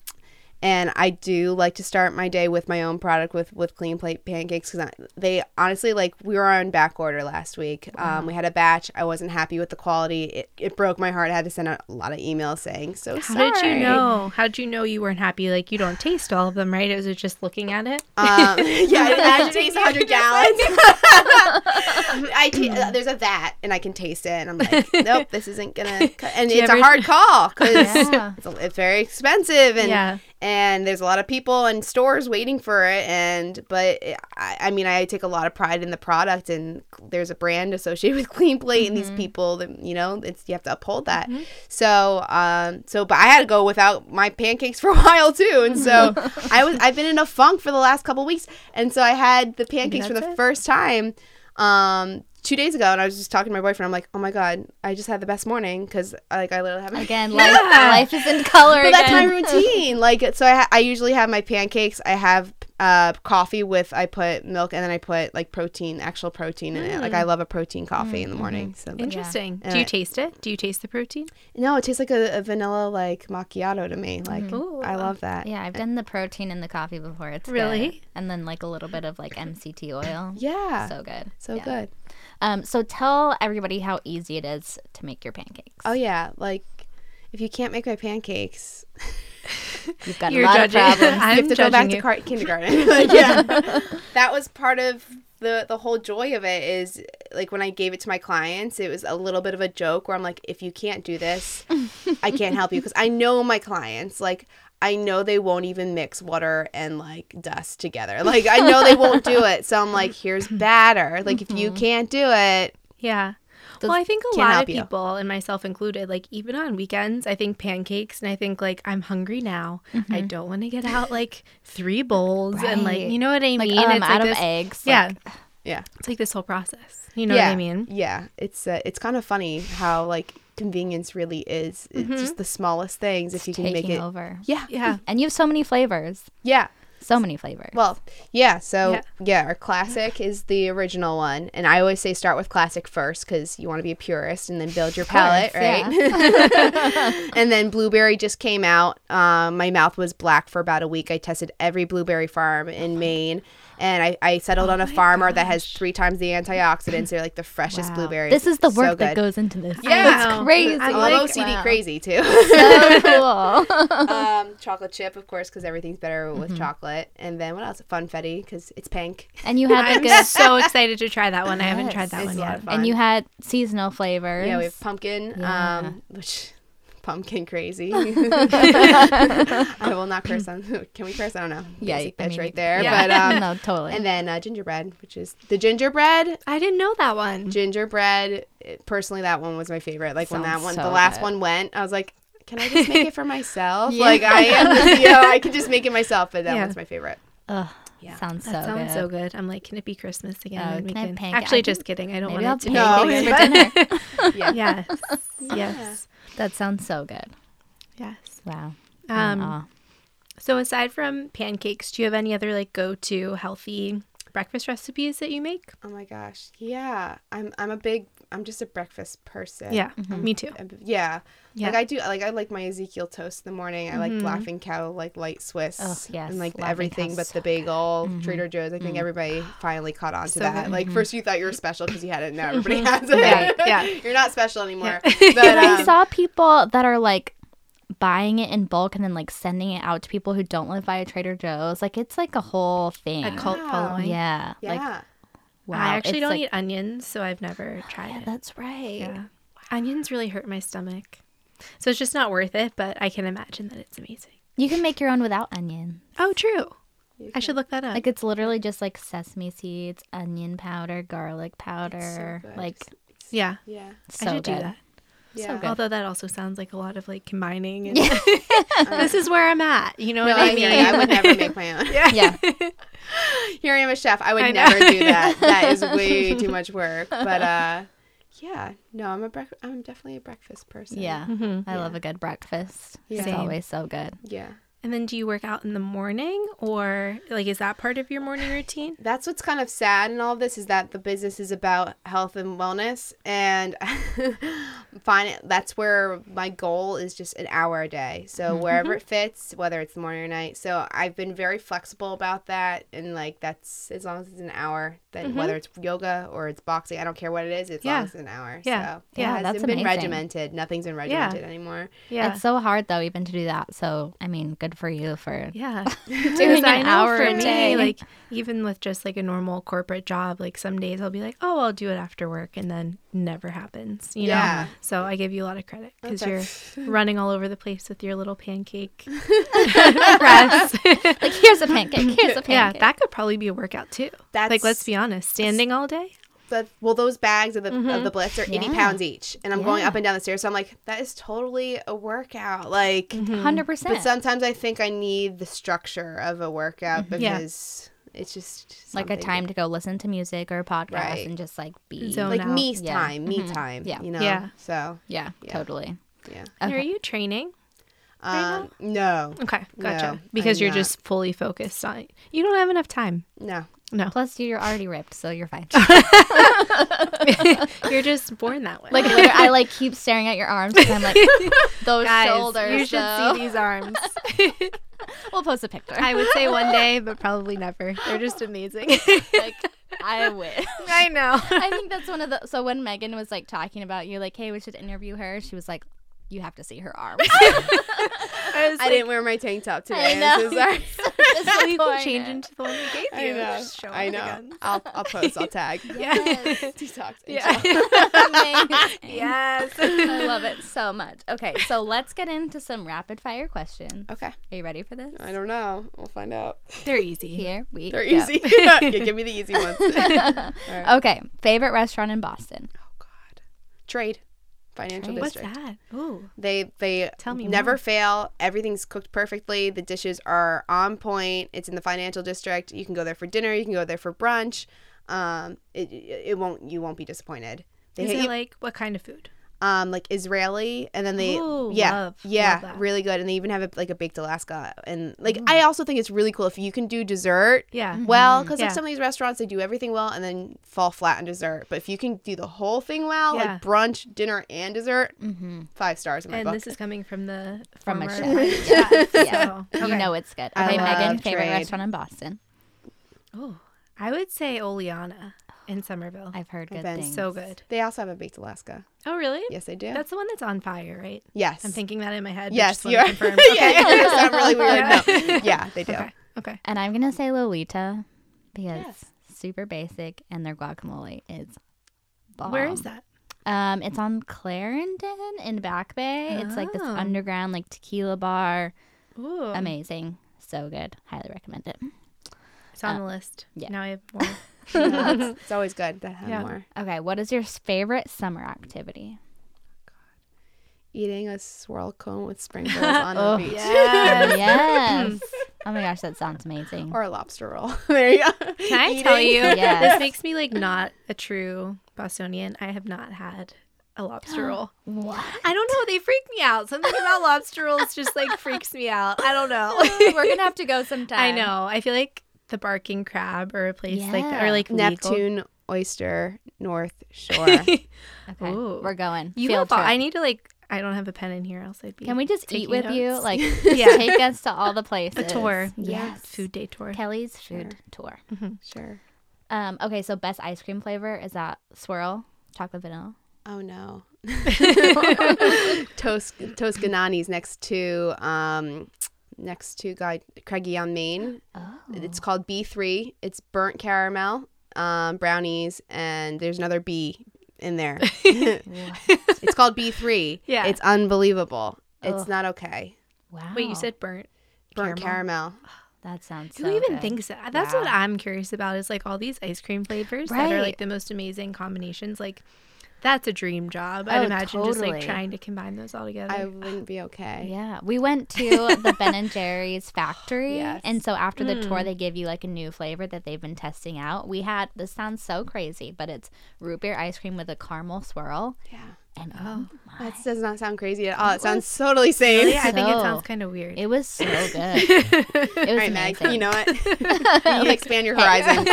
and I do like to start my day with my own product with with Klean Plate pancakes because they honestly like we were on back order last week. Um, we had a batch. I wasn't happy with the quality. It, it broke my heart. I had to send out a lot of emails saying so How sorry. did you know? How did you know you weren't happy? Like you don't taste all of them, right? Is it just looking at it? Um, yeah, I had to taste 100 gallons. I uh, there's a vat, and I can taste it, and I'm like, nope, this isn't gonna. Cut. And it's ever- a hard call because Yeah. it's, it's very expensive, and yeah. And there's a lot of people and stores waiting for it, and but I, I mean, I take a lot of pride in the product, and there's a brand associated with Klean Plate, and these people, that you know, it's you have to uphold that. So, um, so but I had to go without my pancakes for a while too, and so I was I've been in a funk for the last couple weeks, and so I had the pancakes for the it. first time um two days ago and i was just talking to my boyfriend i'm like oh my god i just had the best morning because like i literally have Again, life, life is in color but that's my again. routine like so i ha- i usually have my pancakes i have uh coffee with i put milk and then i put like protein actual protein in it like i mm. love a protein coffee in the mm-hmm. morning so Interesting. Yeah. Do you taste it? Do you taste the protein? no it tastes like a, a vanilla like macchiato to me like mm-hmm. Ooh. i love um, that Yeah, I've uh, done the protein in the coffee before. It's good. Really? and then like a little bit of like MCT oil. yeah So good. so Yeah. good Um, so tell everybody how easy it is to make your pancakes. oh yeah like if you can't make my pancakes you've got You're a lot of problems. I'm you have to go back judging to car- kindergarten. Like, yeah, that was part of the the whole joy of it. Is like when I gave it to my clients, it was a little bit of a joke where I'm like, if you can't do this, I can't help you because I know my clients like. I know they won't even mix water and like dust together. Like I know they won't do it. So I'm like, here's batter. Like if you mm-hmm. can't do it, Yeah. Well, I think a lot of you. people, and myself included, like even on weekends, I think pancakes, and I think like I'm hungry now. I mm-hmm. don't want to get out like three bowls and like you know what I Like, mean. oh, I'm it's out like of this, eggs. Yeah, Like, yeah, it's like this whole process. You know yeah, what I mean? Yeah, it's uh, it's kind of funny how like convenience really is. It's just the smallest things if you can make it. over. Yeah, Yeah. And you have so many flavors. yeah. So many flavors. Well, yeah. So Yeah. yeah. our classic is the original one, and I always say start with classic first because you want to be a purist and then build your palate, course, right? and then blueberry just came out. Um, my mouth was black for about a week. I tested every blueberry farm in Maine, and I, I settled on a my farmer that has three times the antioxidants. They're like the freshest Wow. blueberries. This is the So work that goes into this. Yeah. It's crazy. I I'm like- OCD Wow. crazy too. So cool. um, chocolate chip, of course, because everything's better Mm-hmm. with chocolate. And then what else? Funfetti, because it's pink. and you had I'm like a so excited to try that one. I haven't tried that It's one yet. and you had seasonal flavors. Yeah, we have pumpkin, Yeah. um, which pumpkin crazy. I will not curse on. Can we curse? I don't know. Yeah, Basic I bitch mean, right there. yeah. But um, no, totally. and then uh, gingerbread, which is the gingerbread. I didn't know that one. Gingerbread. Personally, that one was my favorite. Like when that one, so the last good. one went, I was like. Can I just make it for myself? Yeah. Like I am, you know, I can just make it myself, but that Yeah. one's my favorite. Ugh, Yeah. sounds That so sounds good. so good. I'm like, can it be Christmas again? Oh, and we can I can- Actually, I just kidding. I don't Maybe want I'll it to pancake be it for pancakes. dinner. Yeah. yes. Yes. That sounds so good. Yes. Wow. Um, Aw. So aside from pancakes, do you have any other like go-to healthy breakfast recipes that you make? Oh my gosh. Yeah. I'm I'm a big I'm just a breakfast person. Yeah, Mhm. me too. Yeah. Yeah. Like I do like I like my Ezekiel toast in the morning. I like Mhm. Laughing Cow like light Swiss. Oh, yes, And like Laughing everything Cow's but so the bagel, Mhm. Trader Joe's. I think Mm. everybody finally caught on to So that. good. Like Mhm. first you thought you were special because you had it. Now everybody Mhm. has it. Right, yeah. You're not special anymore. Yeah. But I um, saw people that are like buying it in bulk and then like sending it out to people who don't live by a Trader Joe's. Like it's like a whole thing. A cult Wow. following. Yeah. Yeah. Like wow. I actually it's don't like, eat onions, so I've never tried Yeah, it. that's right. Yeah. Onions really hurt my stomach. So it's just not worth it, but I can imagine that it's amazing. You can make your own without onion. Oh, true. I should look that up. Like it's literally just like sesame seeds, onion powder, garlic so powder. good. like yeah, yeah. so I should good. do that. Yeah. good. Although that also sounds like a lot of like combining. And Yeah. this is where I'm at. You know No, what I I hear mean? you. I would never make my own. Yeah. yeah. Here I am a chef. I would I never do that. That is way too much work. But uh yeah, no, I'm a brec- I'm definitely a breakfast person. Yeah. Mhm. I love a good breakfast. Yeah. It's Same. always so good. Yeah. And then do you work out in the morning or like is that part of your morning routine? That's what's kind of sad in all of this is that the business is about health and wellness and find it that's where my goal is just an hour a day. So wherever it fits, whether it's the morning or night. So I've been very flexible about that and like that's as long as it's an hour, then Mhm. whether it's yoga or it's boxing, I don't care what it is, as Yeah. long as it's an hour. Yeah. So Yeah, it hasn't that's been amazing. regimented. Nothing's been regimented anymore. Yeah. It's so hard though, even to do that. So I mean, good for you for yeah. doing an hour for a me, day. like even with just like a normal corporate job, like some days I'll be like, oh, I'll do it after work, and then never happens. You know. So I give you a lot of credit because Okay. you're running all over the place with your little pancake press. like here's a pancake, here's a pancake. yeah, that could probably be a workout too. That's like, let's be honest, standing all day. The well those bags of the of Mhm. the blitz are 80 Yeah. pounds each and i'm going up and down the stairs so i'm like that is totally a workout like 100% but percent. sometimes i think i need the structure of a workout Mm-hmm. Yeah. because it's just Like a time to go listen to music or a podcast Right. and just like be Zone like out. me Yeah. time me Mhm. time Yeah. you know Yeah. so yeah, Yeah. totally. yeah And Are you training? um no Okay, gotcha. No, because I'm you're not. just fully focused on it. You don't have enough time. no Plus, you're already ripped, so you're fine. you're just born that way. like I like keep staring at your arms because I'm like those Guys, shoulders. you should though." see these arms. We'll post a picture. I would say one day, but probably never. They're just amazing. like I wish. I know. I think that's one of the. So when Meghan was like talking about you, like, hey, we should interview her. She was like, you have to see her arms. I, i like, didn't wear my tank top today I know. i'm so sorry well, you can Disappointed. change into the one we gave I you. know. Just show I know. I'll, I'll post. I'll tag. Yes. Detox. Yeah. Yes. I love it so much. Okay, so let's get into some rapid fire questions. Okay. Are you ready for this? I don't know. We'll find out. They're easy. Here we They're go. easy. yeah, give me the easy ones. All right. Okay, favorite restaurant in Boston. Oh God. Trade. Financial Trade. What's district. that? Ooh. They they Tell me never more. fail. Everything's cooked perfectly. The dishes are on point. It's in the financial district. You can go there for dinner. You can go there for brunch. Um, it it, it won't you won't be disappointed. They Is it you- like what kind of food? Um like Israeli, and then they Ooh, yeah love- yeah love really good, and they even have a, like a baked Alaska, and like I also think it's really cool if you can do dessert Yeah. well because Yeah. like some of these restaurants they do everything well and then fall flat on dessert but if you can do the whole thing well Yeah. like brunch dinner and dessert Mm-hmm. five stars in my And book this is coming from the From a former chef. chef, Yeah. so, You know it's good. Okay, Meghan, love favorite restaurant in Boston. Oh, I would say Oleana in Somerville. I've heard I've good things. so good. they also have a baked alaska Oh, really? yes they do That's the one that's on fire, right? yes I'm thinking that in my head. yes you are confirm. yeah Okay. sound really weird Yeah. no yeah they do Okay. Okay. And I'm gonna say Lolita because Yes. super basic and their guacamole is bomb. Where is that? Um, it's on Clarendon in Back Bay. It's like this Oh. underground like tequila bar. Ooh. Amazing, so good. Highly recommend it. It's on Uh, the list. yeah. Now I have more. No, it's, it's always good to have Yeah. more Okay, what is your favorite summer activity? Oh, eating a swirl cone with sprinkles on Oh, the beach yes. yes. Oh my gosh, that sounds amazing. or a lobster roll there you go Can I tell you? Yes. This makes me like not a true Bostonian. I have not had a lobster roll. What? I don't know. They freak me out. Something about lobster rolls just like freaks me out. I don't know. We're gonna have to go sometime. I know. I feel like the barking crab or a place like that, or Yeah. like legal. neptune oyster north shore Okay, Ooh. we're going. You Field have trip. I need to like. I don't have a pen in here, else I'd be. Can we just eat taking with you? Like, Yeah. take us to all the places. a tour? Yes. Food day tour. Kelly's food tour. sure Um, okay, so best ice cream flavor is that swirl, chocolate vanilla. oh no Tos- Toscanini's next to um next to guy Craigie on Main. Oh. It's called B3. It's burnt caramel, um, brownies, and there's another B in there. it's called B3. Yeah. It's unbelievable. It's not okay. wow. Wait, you said burnt. Burnt Caramel. caramel. that sounds good. Who so even good. thinks that? That's what I'm curious about. Is like all these ice cream flavors that are like the most amazing combinations. Like, that's a dream job. Oh, I'd imagine just like trying to combine those all together. I wouldn't be okay. Yeah, we went to the Ben and Jerry's factory, Yes. and so after the tour, Mm. they give you like a new flavor that they've been testing out. We had this sounds so crazy, but it's root beer ice cream with a caramel swirl, Yeah. And oh, oh my, That does not sound crazy at all. It sounds totally sane. Really? I think it sounds kind of weird. it was so good. It was All right, Meg, amazing. you know what? you need expand your horizon.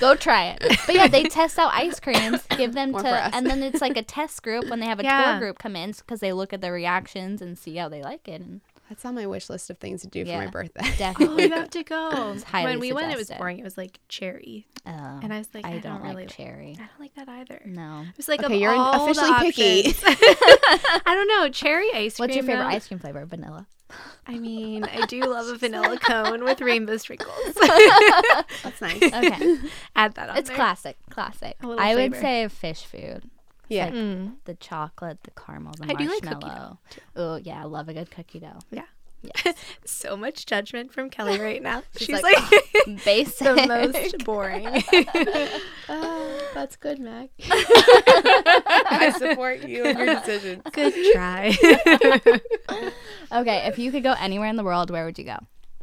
Go try it. But yeah, they test out ice creams, give them More to, and then it's like a test group when they have a Yeah. tour group come in because they look at the reactions and see how they like it. And That's on my wish list of things to do for my birthday. oh, definitely, you have to go. It's highly when we went, it was boring. It was like cherry, oh, and I was like, I, I don't, really like cherry. I don't like that either. No. It was like Okay, of you're all the officially picky. I don't know cherry ice cream. What's your favorite though- ice cream flavor? Vanilla. I mean, I do love a vanilla cone with rainbow sprinkles. That's nice. Okay. Add that on It's there. classic, classic. A little I would say fish food. Yeah. like Mm. the chocolate, the caramel, the I do like cookie marshmallow. oh yeah, I love a good cookie dough. Yeah. Yes. So much judgment from Kelly right now. She's, She's like, like, Basic. the most boring. Oh, that's good, Mac. I support you and your decision. Good try. okay, if you could go anywhere in the world, where would you go?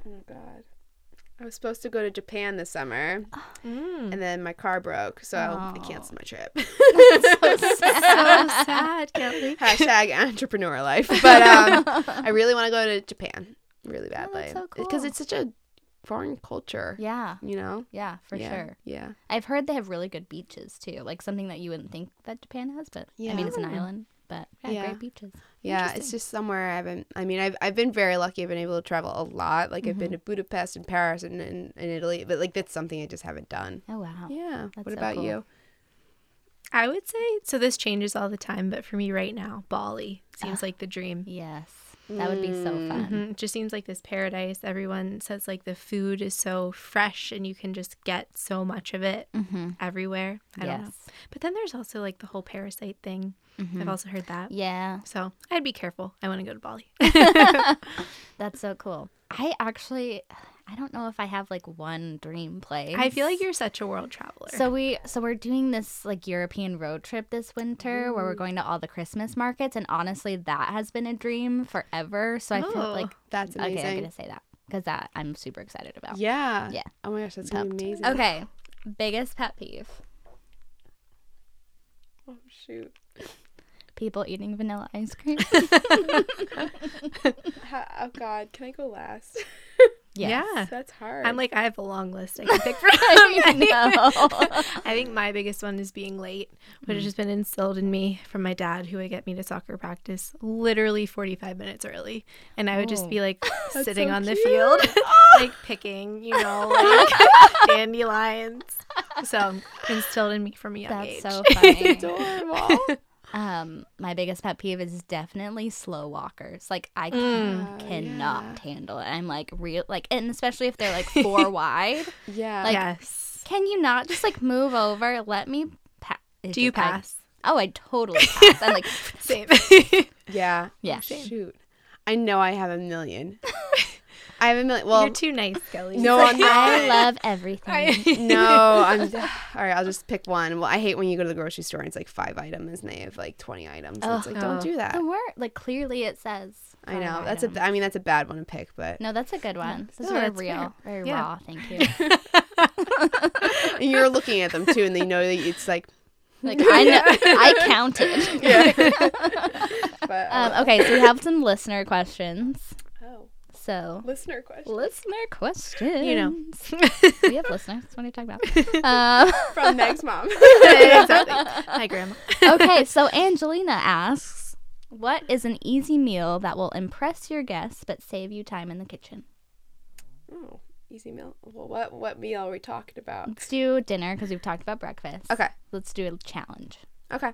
Oh God. I was supposed to go to Japan this summer, Mm. and then my car broke, so I Oh. canceled my trip. so sad, Kelly. Hashtag entrepreneur life. But um, I really want to go to Japan really badly so because cool. it's such a foreign culture. Yeah, You know. yeah, for Yeah, sure. Yeah. I've heard they have really good beaches too, like something that you wouldn't think that Japan has, but I mean it's an island, but yeah, Yeah. great beaches. Yeah, it's just somewhere I haven't. I mean, I've I've been very lucky. I've been able to travel a lot. Like I've been mm-hmm. to Budapest and Paris and, and, and Italy, but like that's something I just haven't done. Oh wow. Yeah. That's what so about cool. you? I would say so. This changes all the time, but for me right now, Bali seems ah. like the dream. Yes, that would be so Mm. fun. Mhm. It just seems like this paradise. Everyone says like the food is so fresh and you can just get so much of it Mm-hmm. everywhere. I don't know. Yes. But then there's also like the whole parasite thing. Mhm. I've also heard that. Yeah, So I'd be careful. I want to go to Bali. that's so cool. I actually, I don't know if I have like one dream place. I feel like you're such a world traveler. So we so we're doing this like European road trip this winter where we're going to all the Christmas markets and honestly that has been a dream forever. So I feel Oh, like That's amazing. okay, I'm gonna say that because that I'm super excited about. Yeah. Yeah. Oh my gosh, that's gonna be amazing. Okay, biggest pet peeve: Oh shoot. people eating vanilla ice cream. Oh God, can I go last? yeah. That's hard. I'm like, I have a long list I can pick from. I know. I think my biggest one is being late, which has mm-hmm. just been instilled in me from my dad, who would get me to soccer practice literally 45 minutes early. And I would just Oh. be like sitting so on the field, like picking, you know, like dandelions. So instilled in me from a young That's age. so funny. adorable. Um, my biggest pet peeve is definitely slow walkers. Like I Mm. Oh, cannot handle it. I'm like real like, and especially if they're like four wide. yeah. Like, yes. Can you not just like move over? Let me pass. Do you pass? oh, I totally pass. I'm like, Same. yeah. yeah. Shoot. I know I have a million. I have a million. Well, You're too nice, Kelly. no, I'm I love everything. no, I'm. All right, I'll just pick one. Well, I hate when you go to the grocery store and it's like five items and they have like twenty items. And it's like, Oh. don't do that. The word, like clearly it says. I know five that's a. I mean, that's a bad one to pick, but No, that's a good one. This is very that's real, fair. very Yeah. raw. Thank you. and you're looking at them too, and they know that it's like. Like I know, I counted. Yeah. but Um, okay, so we have some listener questions. So listener question listener questions. You know. we have listeners. What are you talking about? Um, from Meg's mom. exactly. Hi, Grandma. okay, so Angelina asks, "What is an easy meal that will impress your guests but save you time in the kitchen?" oh, easy meal. Well, what what meal are we talking about? Let's do dinner because we've talked about breakfast. Okay. Let's do a challenge. Okay.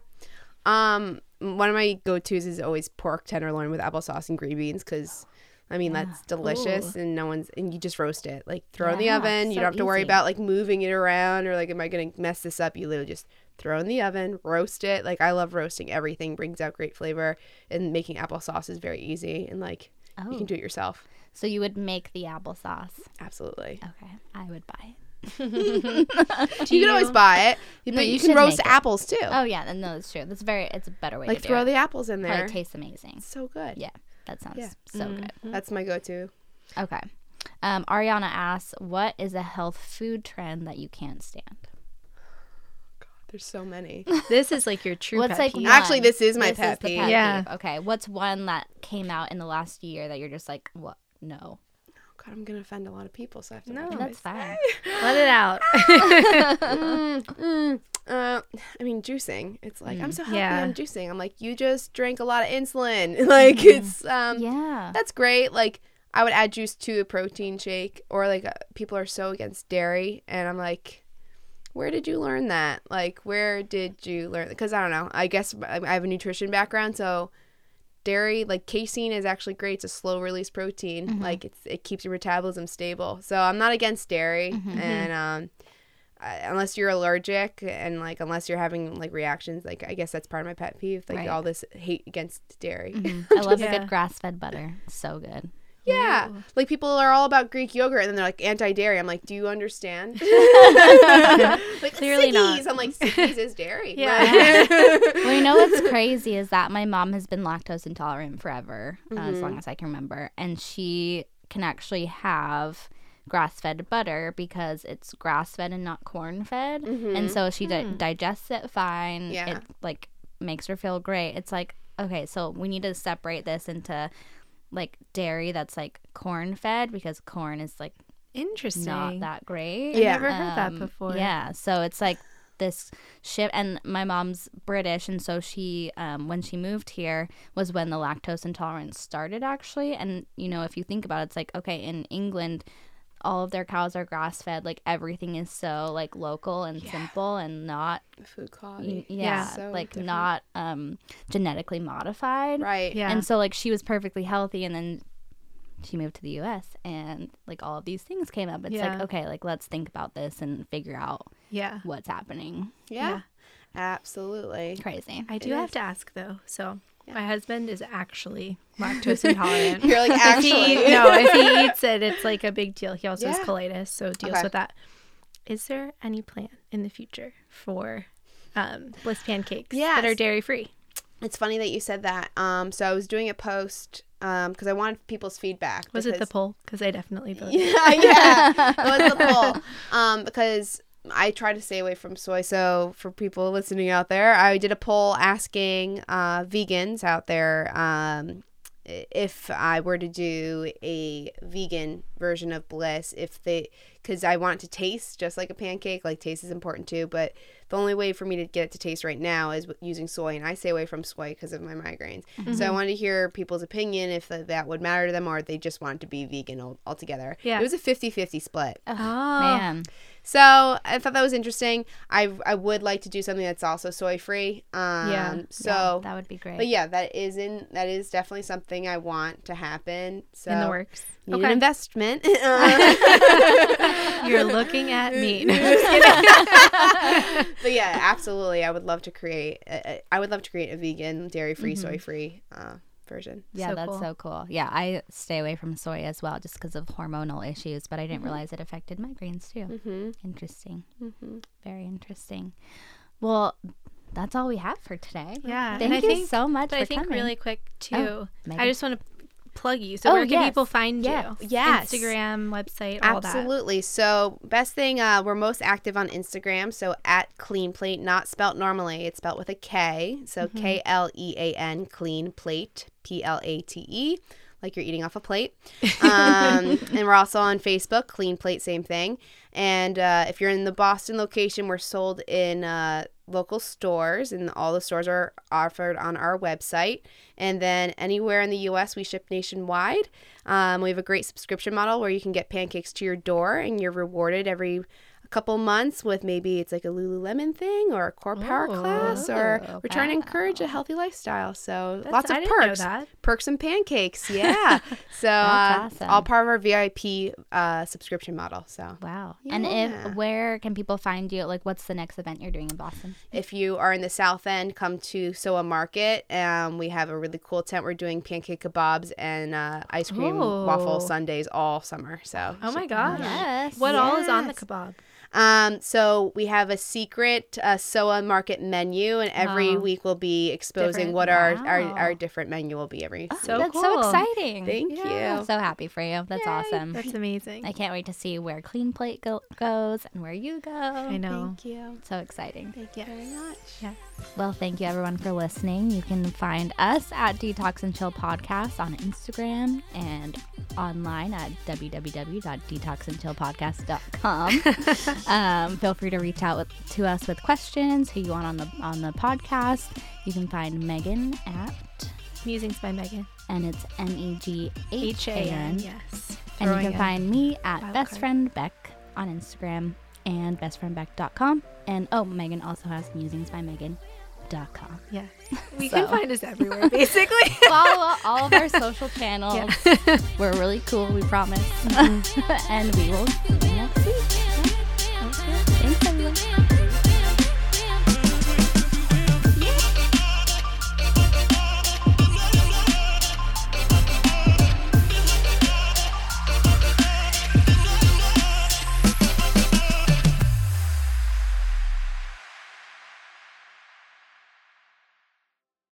Um, one of my go tos is always pork tenderloin with applesauce and green beans because. I mean Yeah. that's delicious, and no one's and you just roast it like throw it in the Yeah, oven. You so don't have to worry easy. about like moving it around or like am I gonna mess this up? You literally just throw in the oven, roast it. Like I love roasting everything, brings out great flavor, and making applesauce is very easy and like you Oh, can do it yourself. so you would make the applesauce? Absolutely. Okay, I would buy it. Do you can always buy it, No, but you you can roast apples too. Oh yeah, no, that's true. That's very. It's a better way like throw it. the apples in there. Probably tastes amazing. so good. Yeah, that sounds Yeah. so good. That's my go-to. Okay. Um, Ariana asks, "What is a health food trend that you can't stand?" God, There's so many. This is like your true What's pet like peeve. one- Actually, this is my This pet the peeve. Yeah. peeve. Okay. What's one that came out in the last year that you're just like, what? No. God, I'm gonna offend a lot of people, so I have to. No. That's fine. Let it out. Mm, mm, uh, I mean, juicing. It's like I'm so healthy. Yeah. I'm juicing. I'm like, you just drank a lot of insulin. like it's um, yeah. that's great. Like I would add juice to a protein shake, or like uh, people are so against dairy, and I'm like, where did you learn that? Like, where did you learn? Because I don't know. I guess I I have a nutrition background, so dairy, like casein, is actually great. It's a slow release protein. Like it's it keeps your metabolism stable. So I'm not against dairy, and um. I- Unless you're allergic and like unless you're having like reactions, like I guess that's part of my pet peeve, like Right. all this hate against dairy. Mm-hmm. I love a good grass fed butter. So good. Yeah. Like people are all about Greek yogurt and then they're like anti dairy. I'm like, do you understand? like Clearly not. Siggi's. I'm like, Siggi's is dairy. Yeah. Well, you know what's crazy is that my mom has been lactose intolerant forever, uh, as long mm-hmm. as I can remember, and she can actually have grass fed butter because it's grass fed and not corn fed, and so she di- digests it fine. Yeah. It like makes her feel great. It's like okay, so we need to separate this into like dairy that's like corn fed because corn is like Interesting. not that great. Yeah. I've never heard that Um, before. Yeah, so it's like this ship and my mom's British, and so she, um, when she moved here, was when the lactose intolerance started, actually. And you know, if you think about it, it's like okay, in England, all of their cows are grass fed. Like everything is so like local and simple, and not Food quality. yeah, So like different. not um genetically modified. Right. Yeah. And so like she was perfectly healthy and then she moved to the US and like all of these things came up. It's like, okay, like let's think about this and figure out yeah. what's happening. Yeah. Absolutely. Crazy. I do It have is. to ask though. So my husband is actually lactose intolerant. You're like, If he, actually. no, if he eats it, it's like a big deal. He also Yeah. has colitis, so deals Okay. with that. Is there any plan in the future for um, bliss pancakes that are dairy free? It's funny that you said that. Um, so I was doing a post because I wanted people's feedback. Was it the because- poll? Because I definitely voted. Yeah, yeah. It was the poll. Um, because I try to stay away from soy. So for people listening out there, I did a poll asking uh, vegans out there um, if I were to do a vegan version of Bliss, if they, because I want it to taste just like a pancake. Like taste is important too, but the only way for me to get it to taste right now is using soy, and I stay away from soy because of my migraines. So I wanted to hear people's opinion if that that would matter to them, or if they just wanted to be vegan al- altogether. Yeah. it was a 50-50 split. Oh, Man. So I thought that was interesting. I I would like to do something that's also soy free. Um, Yeah. So, that would be great. but yeah, that is in that is definitely something I want to happen. So in the works. Need Okay. an investment. You're looking at me. but yeah, absolutely. I would love to create. A, a- I would love to create a vegan, dairy free, soy free uh, version. yeah, So that's cool. so cool. Yeah, I stay away from soy as well just because of hormonal issues, but I didn't realize it affected migraines too. Mm-hmm. Interesting. Mm-hmm. Very interesting. Well, that's all we have for today. Yeah, Thank you think- so much I think coming. really quick too. Oh, I just want to plug you. So Oh, where can yes. people find Yes. you? Yes. Instagram, website, all that. Absolutely. So, best thing, uh, we're most active on Instagram. So, at Klean Plate, not spelt normally, it's spelt with a K. So, K L E A N, Klean Plate, P L A T E, like you're eating off a plate. Um, and we're also on Facebook, Klean Plate, same thing. And uh, if you're in the Boston location, we're sold in uh, local stores, and all the stores are offered on our website. And then anywhere in the U.S., we ship nationwide. Um, we have a great subscription model where you can get pancakes to your door, and you're rewarded every couple months with maybe it's like a Lululemon thing or a core power class, or we're trying to encourage a healthy lifestyle. So That's- lots of I didn't know perks, that. perks and pancakes. Yeah. so uh, That's all part of our VIP uh, subscription model. So Wow. And if where can people find you? Like, what's the next event you're doing in Boston? if you are in the South End, come to SoWa Market. Um, we have a really cool tent. We're doing pancake kebabs and uh, ice cream waffle Ooh. sundaes all summer. So Oh my gosh. Yes. What all is on the kebab? Um, so we have a secret uh, SoWa market menu, and every Wow. week we'll be exposing Different. what our, our Wow. our different menu will be every. Oh, So that's cool. so exciting. Thank Yeah. you. So happy for you. That's Yay. awesome. That's amazing. I can't wait to see where Klean Plate go- goes and where you go. I know. Thank you. So exciting. Thank you very much. Well, thank you everyone for listening. You can find us at Detox and Chill Podcast on Instagram and online at www.detoxandchillpodcast.com. um, feel free to reach out with, to us with questions who you want on the on the podcast. You can find Meghan at Musings by Meghan. and it's M E G H A N. Yes. And you can find me at Best. Friend Beck on Instagram and bestfriendbeck.com. And oh, Meghan also has musingsbymeghan.com. Yeah. We So. can find us everywhere, basically. Follow all of our social channels. Yeah. We're really cool, we promise. Mm-hmm. and we will